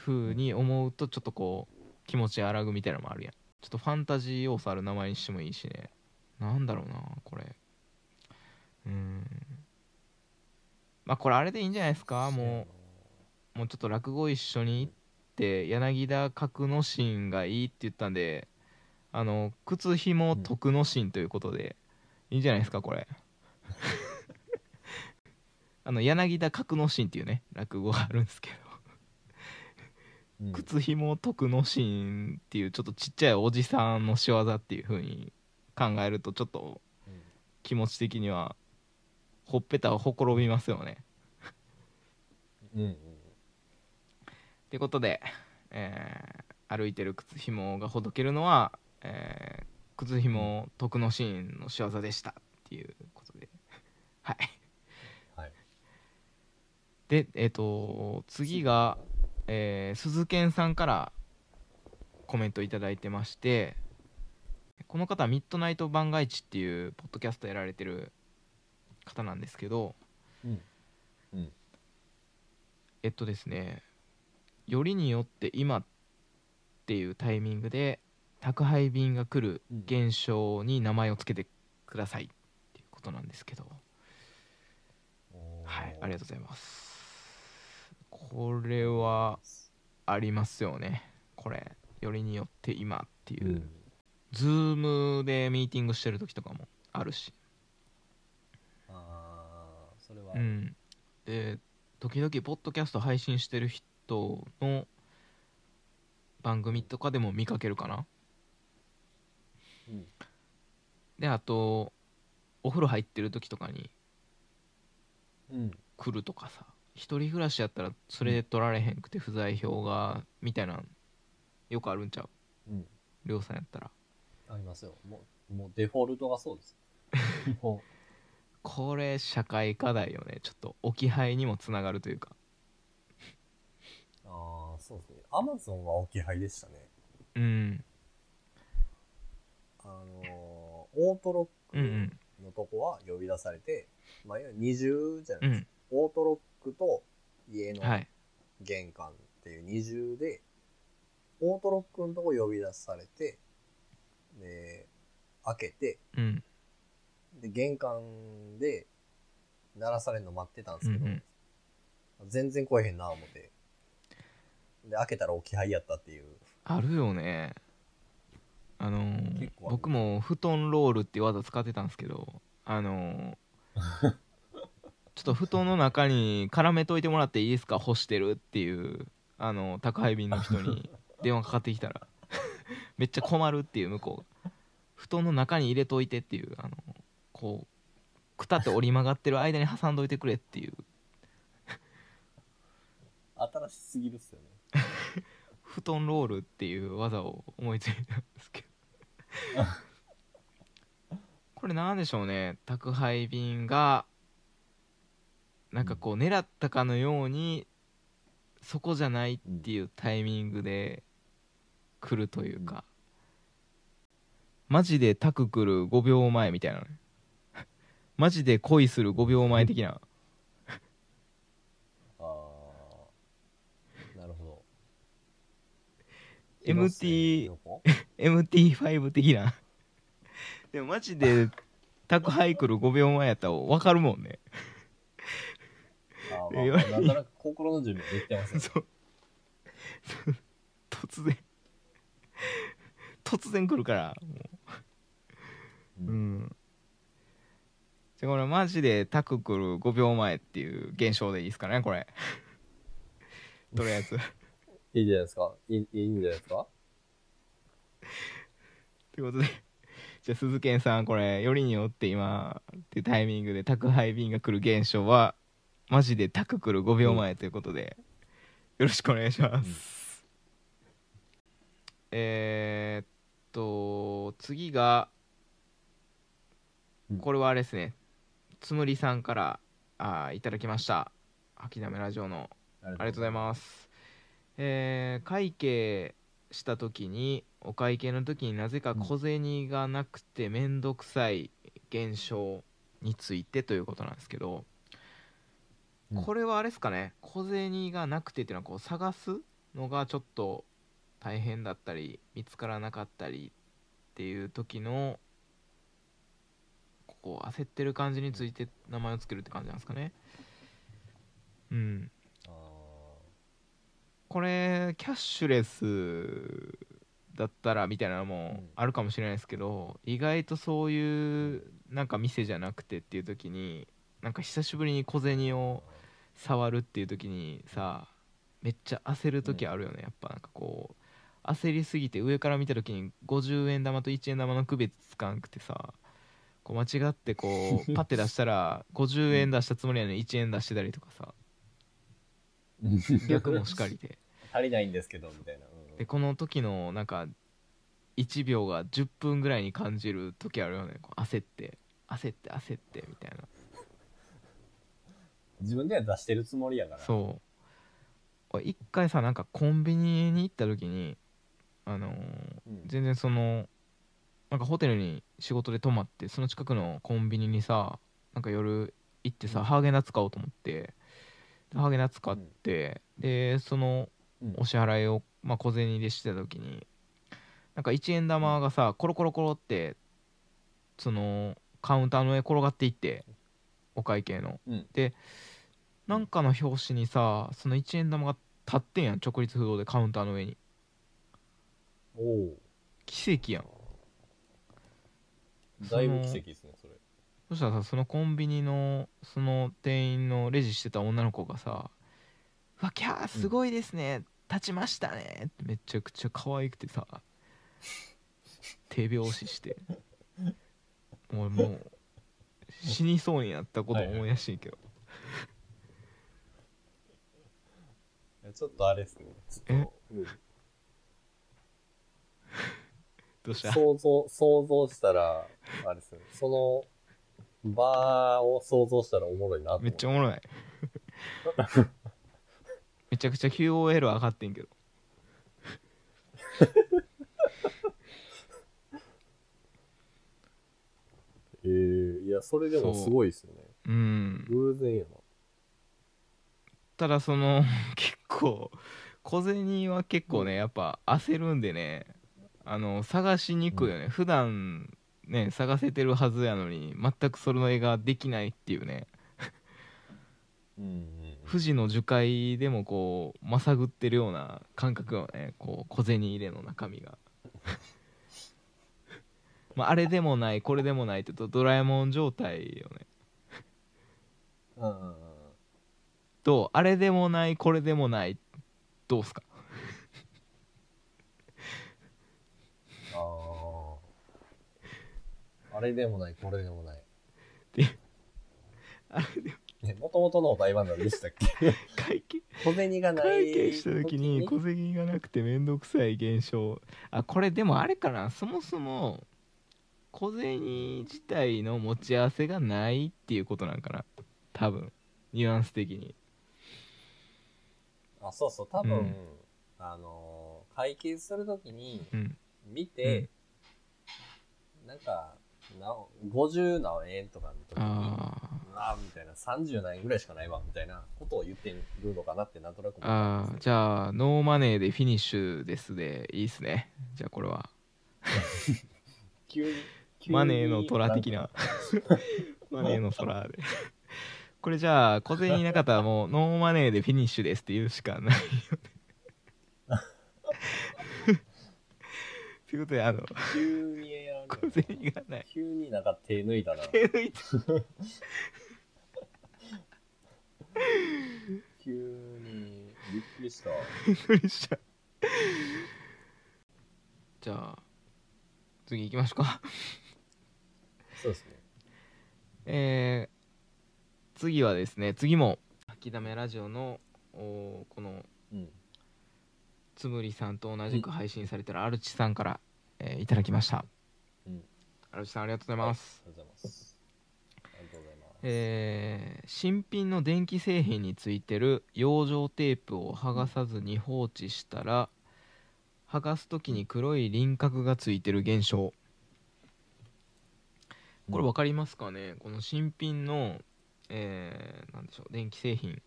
風に思うとちょっとこう気持ち荒ぐみたいなのもあるやん。ちょっとファンタジー要素ある名前にしてもいいしね。なんだろうなこれ。うーん。まあこれあれでいいんじゃないですか？もうもうちょっと落語一緒に行って柳田格之進がいいって言ったんであの靴ひも徳之進ということで、いいんじゃないですかこれ。あの柳田格之進っていうね落語があるんですけど。うん。靴ひも徳之進っていうちょっとちっちゃいおじさんの仕業っていう風に考えるとちょっとうん気持ち的にはほっぺたをほころびますよね。うんうん。ということで、えー歩いてる靴ひもがほどけるのは、えー靴ひも徳之進の仕業でしたっていうことで。はい。はい。でえっ、と次が、えー鈴賢さんからコメントいただいてましてこの方はミッドナイト番外地っていうポッドキャストやられてる方なんですけどうん。うん。えっとですねよりによって今っていうタイミングで宅配便が来る現象に名前を付けてくださいっていうことなんですけど。はいありがとうございます。これはありますよね。これよりによって今っていう。う、ん。ズームでミーティングしてる時とかもあるし。ああそれは。うん。で時々ポッドキャスト配信してる人の番組とかでも見かけるかな。うんであとお風呂入ってる時とかにうん来るとかさ一人暮らしやったらそれで取られへんくて不在票がみたいなよくあるんちゃう？うん。りょうさんやったらありますよ。もう、もうデフォルトがそうです。もこれ社会課題よねちょっと置き配にもつながるというかう、ああ、そうですね。アマゾンは置き配でしたね。うんあのー、オートロッうんうんクのとこは呼び出されて、まあ、いわゆる二重じゃなういですか。んオートロックと家のはい玄関っていう二重で、オートロックのとこ呼び出されて、で、開けて、うんで、玄関で鳴らされるの待ってたんですけど、うんうん全然来えへんな思って。で、開けたら置き配やったっていう。あるよねあのー僕も布団ロールっていう技使ってたんですけどあのー ちょっと布団の中に絡めといてもらっていいですか？干してるっていうあの宅配便の人に 電話かかってきたら めっちゃ困るっていう向こうが。布団の中に入れといてっていうあのこうくたって折り曲がってる間に挟んどいてくれっていう。新しすぎるっすよね。布団ロールっていう技を思いついたんですけど これなんでしょうね。宅配便がなんかこう狙ったかのようにそこじゃないっていうタイミングで来るというか、マジでタク来る5秒前みたいなね。マジで恋する5秒前的なああ、なるほど。MT どこ MT5 的な。でもマジで宅配来る5秒前やったら分かるもんね。あまあ、なんとなく心の準備できてますよね。そう。突然。突然来るからもう。うん。じゃあこれマジでタク来る5秒前っていう現象でいいですかねこれ。とりあえずいいじゃないですか。いいいいんじゃないですか？ということで。じゃあ鈴賢さんこれよりによって今っていうタイミングで宅配便が来る現象はマジでタク来る5秒前ということで、よろしくお願いします、えー、っと次がうん。これはあれですね。つむりさんからあーいただきました。吐きだめラジオの。ありがとうございます。えー会計した時にお会計の時になぜか小銭がなくて面倒くさい現象についてということなんですけど、うん。これはあれですかね？小銭がなくてっていうのはこう探すのがちょっと大変だったり見つからなかったりっていう時のこう焦ってる感じについて名前をつけるって感じなんですかね？うん、あこれキャッシュレスだったらみたいなのもうんあるかもしれないですけど、意外とそういうなんか店じゃなくてっていう時になんか久しぶりに小銭を触るっていう時にさめっちゃ焦る時あるよね、やっぱなんかこう焦りすぎて上から見た時に50円玉と1円玉の区別つかんくてさこう間違ってこう パッて出したら50円出したつもりやのに1円出してたりとかさ。ー 逆もしかりで足りないんですけど、みたいな。うん。でこの時のなんか1秒が10分ぐらいに感じる時あるよね。こう焦って。焦って焦ってみたいな。自分では出してるつもりやから。そう。俺一回さなんかコンビニに行った時にあのーうん。全然そのなんかホテルに仕事で泊まってその近くのコンビニにさなんか夜行ってさ、うん。ハーゲンダッツ買おうと思ってでハーゲンダッツ買って、でそのうんお支払いを、まあ、小銭でしてた時になんか1円玉がさコロコロコロってそのカウンターの上転がっていってお会計の。うん。でなんかの表紙にさその1円玉が立ってんやん直立不動でカウンターの上に。おお奇跡やん。ー。だいぶ奇跡ですね、それ。そしたらさそのコンビニのその店員のレジしてた女の子がさ「うわキャーすごいですね、立ちましたね」ってめちゃくちゃ可愛くてさ手拍子して。もうもう死にそうになったことを思い出してんけど、ちょっとあれですね。ちょっと、うん。どうした？想像、想像したら、あれですね。その、場を想像したらおもろいなめっちゃおもろい めちゃくちゃ QOL 上がってんけど。えー、いや、それでもすごいですよね。う。ん。偶然やな。ただその 結構小銭は結構ねやっぱ焦るんでね。あの探しにくいよね、普段ね探せてるはずやのに全くそれの絵ができないっていうね。うんうん富士の樹海でもこうまさぐってるような感覚よね。こう小銭入れの中身が。まああれでもないこれでもないって言うとドラえもん状態よね。うん。とあれでもないこれでもない。どうすか？ああ。あれでもない、これでもない。あれでもね、もともとのお題は何でしたっけ？会計小銭がない。会計した時に小銭がなくて面倒くさい現象。あこれでもあれかな。そもそも小銭自体の持ち合わせがないっていうことなんかな。多分。ニュアンス的に。あ、そうそう、多分、うん。あのー会計するときにうん。見て、なんか、な50何円とかの時に、あああ、みたいな、30何円ぐらいしかないわ、みたいなことを言ってるのかなってなんとなく思あじゃあノーマネーでフィニッシュですでいいっすね。じゃあこれは。急に、急にマネーの虎的な。マネーの虎で。これじゃあ小銭なかったらもうノーマネーでフィニッシュですって言うしかないよね。ということであの急にやん小銭がない急になんか手抜いたな。手抜いて急に、びっくりした。びっくりしたじゃあ次行きましょうかそうですね。えー、次はですね次も「吐きだめラジオの」おこのうん。つむりさんと同じく配信されてるアルチさんから、えーいただきましたうん。さんありがとうございます、ありがとうございます。ありがとうございます。えー新品の電気製品についてる養生テープを剥がさずに放置したら剥がす時に黒い輪郭がついてる現象これ分かりますかね、この新品の、えーなんでしょう電気製品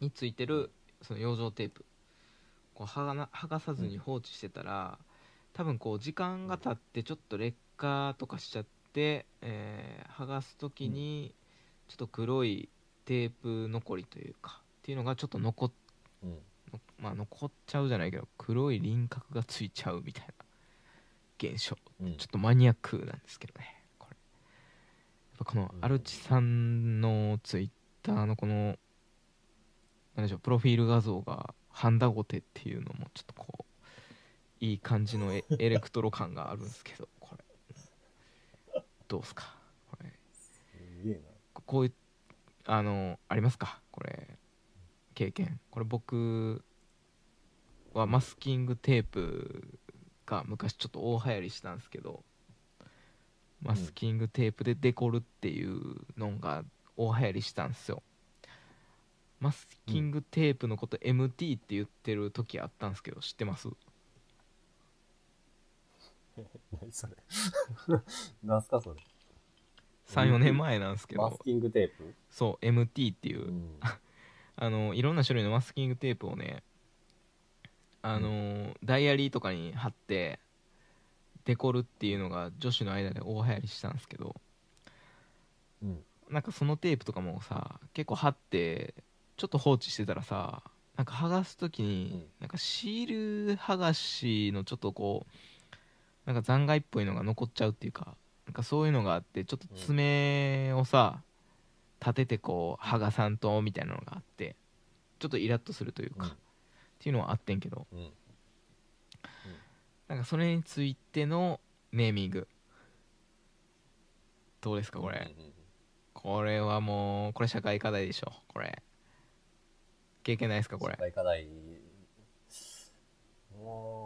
についてるその養生テープこう剥がな剥がさずに放置してたら、多分こう時間が経ってちょっと劣化とかしちゃって、えー剥がす時にちょっと黒いテープ残りというかっていうのがちょっと残っうん。のまあ残っちゃうじゃないけど黒い輪郭がついちゃうみたいな現象。うん。ちょっとマニアックなんですけどねこれ。やっぱこのうん。アルチさんのツイッターのこの何でしょうプロフィール画像がハンダゴテっていうのもちょっとこういい感じのエ エレクトロ感があるんですけどこれ。どうすか？これ。すげえな。ここういうあのありますか？これ。経験。これ僕はマスキングテープが昔ちょっと大流行りしたんですけどマスキングテープでデコるっていうのが大流行りしたんですよ。マスキングテープのこと MT って言ってる時あったんですけど知ってます？何それ。何すかそれ。34年前なんですけどマスキングテープ？そう MT っていう、うん。あのいろんな種類のマスキングテープをねあの、ダイアリーとかに貼ってデコるっていうのが女子の間で大流行りしたんですけどうん。なんかそのテープとかもさ結構貼ってちょっと放置してたらさなんか剥がす時に、うんなんかシール剥がしのちょっとこうなんか残骸っぽいのが残っちゃうっていうかなんかそういうのがあってちょっと爪をさ立ててこう剥がさんとみたいなのがあってちょっとイラッとするというか、うん。っていうのはあってんけどうん。なんかそれについてのネーミング。どうですかこれ、うんうんうんこれはもうこれ社会課題でしょこれ。経験ないですかこれ。失敗課題。もう、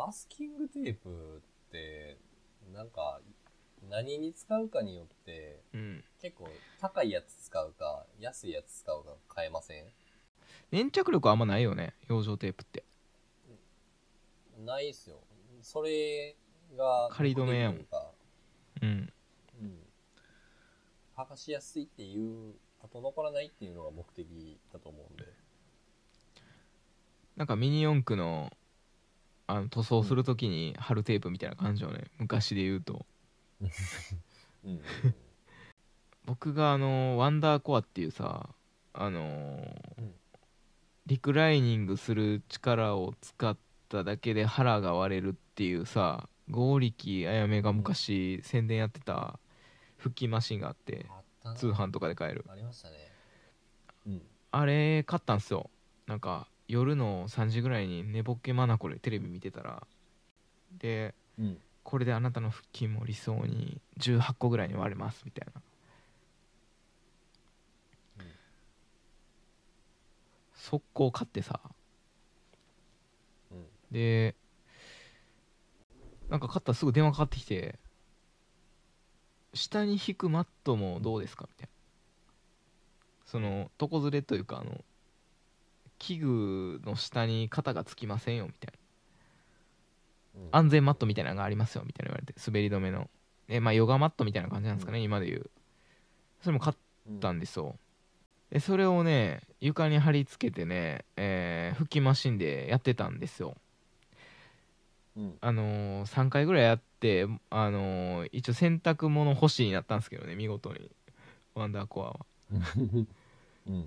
マスキングテープって、なんか、何に使うかによって、うん結構高いやつ使うか、安いやつ使うか変えません？粘着力はあんまないよね養生テープってないっすよ。それが、仮止めやもんうかうんうん。剥がしやすいっていう、後残らないっていうのが目的だと思うんで。なんかミニ四駆のあの塗装するときに貼るテープみたいな感じよね。昔で言うと。うん。僕があのワンダーコアっていうさあのーうん。リクライニングする力を使っただけで腹が割れるっていうさ剛力あやめが昔宣伝やってた腹筋マシンがあって通販とかで買える。ありましたね。うん。あれ買ったんすよ。なんか夜の3時ぐらいに寝ぼけまなこでテレビ見てたらでうん。これであなたの腹筋も理想に18個ぐらいに割れますみたいな速攻買ってさうん。でなんか買ったらすぐ電話かかってきて下に引くマットもどうですかみたいなその床ずれというかあの器具の下に肩がつきませんよみたいな。うん。安全マットみたいなのがありますよみたいな言われて滑り止めの。えまあヨガマットみたいな感じなんですかね、今で言う。それも買ったんですよ、でそれをね床に貼り付けてね、えー腹筋マシンでやってたんですよ。うん。あのー、3回ぐらいやって、あのー一応洗濯物干しになったんですけどね見事に。ワンダーコアは。うん。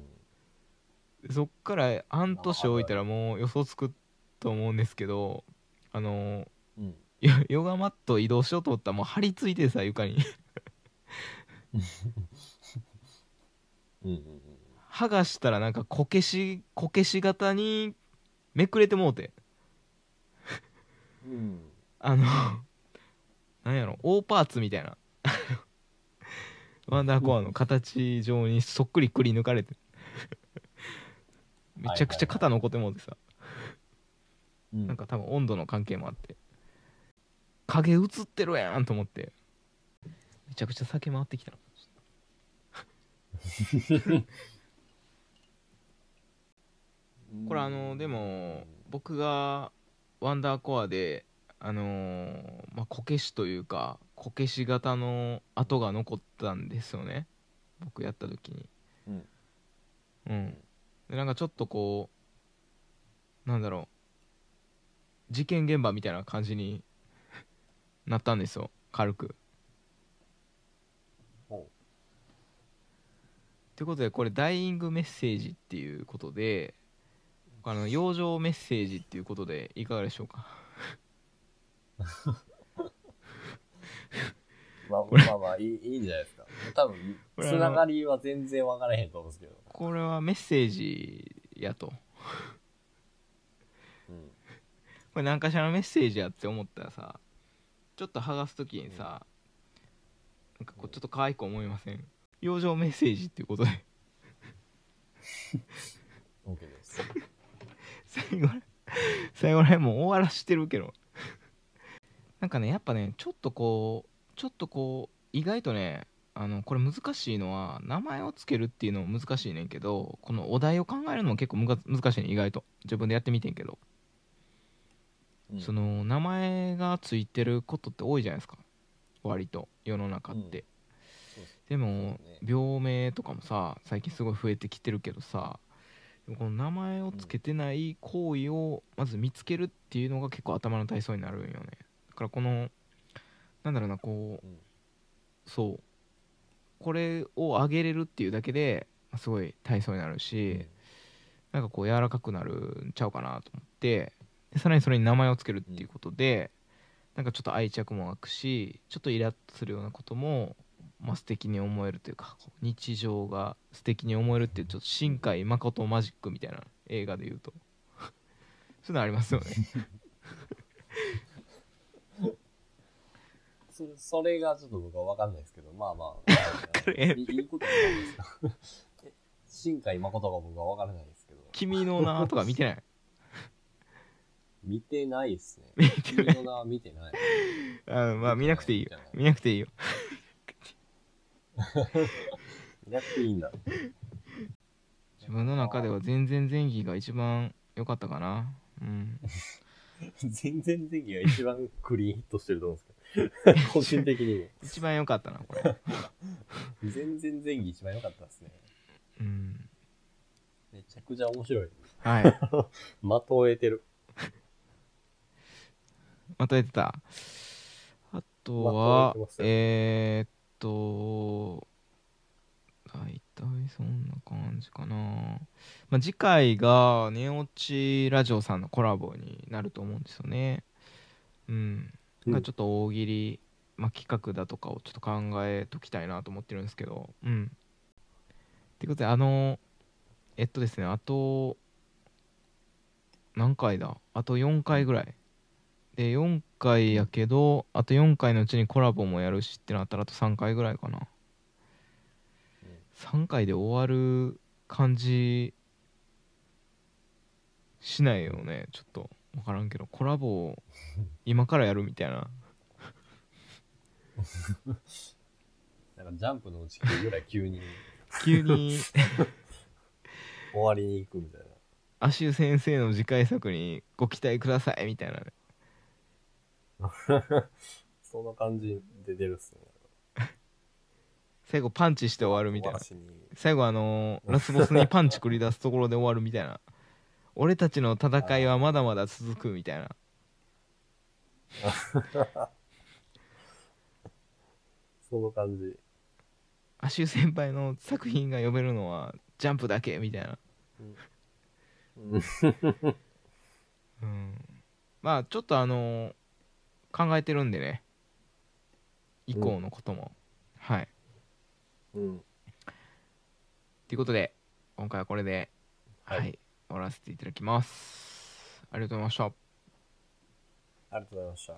でそっから半年置いたらもう予想つくと思うんですけどあのーうん。ヨヨガマット移動しようと思ったらもう張り付いてさ床に。剥がしたらなんかこけしこけし型にめくれてもうてうん。あのなんやろ大パーツみたいな ワンダーコアの形状にそっくりくり抜かれてめちゃくちゃ肩残ってもうてさ。うん。なんか多分温度の関係もあって。影映ってるやんと思って。めちゃくちゃ酒回ってきたの。これあのでも僕がワンダーコアであのーまあこけしというかこけし型の跡が残ったんですよね。僕やった時に。うん。うんでなんかちょっとこうなんだろう事件現場みたいな感じになったんですよ軽く。ほということでこれダイイングメッセージっていうことであの養生メッセージっていうことでいかがでしょうか？まあまあまあ、いいいいんじゃないですか。多分、つながりは全然分からへんと思うんですけど。これはメッセージやとうん。これ何かしらのメッセージやって思ったらさちょっと剥がす時にさ、なんかこうちょっと可愛く思いません？養生メッセージっていうことで OK です。最後ら最後らへんもう終わらしてるけどなんかねやっぱねちょっとこうちょっとこう意外とねあのこれ難しいのは名前を付けるっていうのも難しいねんけどこのお題を考えるのも結構むか難しいね意外と。自分でやってみてんけど、うん。その名前が付いてることって多いじゃないですか。割と。世の中って、そうですでもね。病名とかもさ最近すごい増えてきてるけどさこの名前を付けてない行為をまず見つけるっていうのが結構頭の体操になるんよね。だからこのなんだろうなこう、うん。そうこれを上げれるっていうだけでまあすごい体操になるし、なんかこう柔らかくなるんちゃうかなと思ってでさらにそれに名前を付けるっていうことで、なんかちょっと愛着も湧くしちょっとイラッとするようなことも、まあ、素敵に思えるというか日常が素敵に思えるっていうちょっと新海誠マジックみたいな映画で言うと。そういうのありますよね そそれがちょっと僕は分かんないですけど、まあまあ。るいいいことないですか。え新海誠が僕は分からないですけど。君の名とか見てない？見てないっすね。君の名は見てない。あまあ見なくていいよ見なくていいよ 見なくていいんだ。自分の中では全然前期が一番良かったかなうん 全然前期が一番クリーンヒットしてると思うんですけど。個人的にも。一番良かったなこれ全然前期一番良かったですね。うんめちゃくちゃ面白い。はい 的を得てる。またやってたあとまはえー、っと大体そんな感じかな、まあ、次回がネオチラジオさんのコラボになると思うんですよねうんうんがちょっと大喜利、まあ、企画だとかをちょっと考えときたいなと思ってるんですけど。うん。ってことであのえっとですねあと何回だ？あと4回ぐらい。で4回やけどあと4回のうちにコラボもやるしってなったらあと3回ぐらいかな。3回で終わる感じしないよねちょっと。分からんけどコラボを今からやるみたいな。なんかジャンプの打ち切りぐらい急に。急に。終わりに行くみたいな。足湯先生の次回作にご期待くださいみたいな。ね そんな感じで出るっすね。最後パンチして終わるみたいな。最後あのーラスボスにパンチ繰り出すところで終わるみたいな俺たちの戦いはまだまだ続くみたいな。その感じ。足湯先輩の作品が読めるのはジャンプだけみたいな。うん。うん。まあちょっとあのー考えてるんでね。以降のことも、はい。うん。ということで今回はこれで。は、はいい終わらせていただきますありがとうございましたありがとうございました。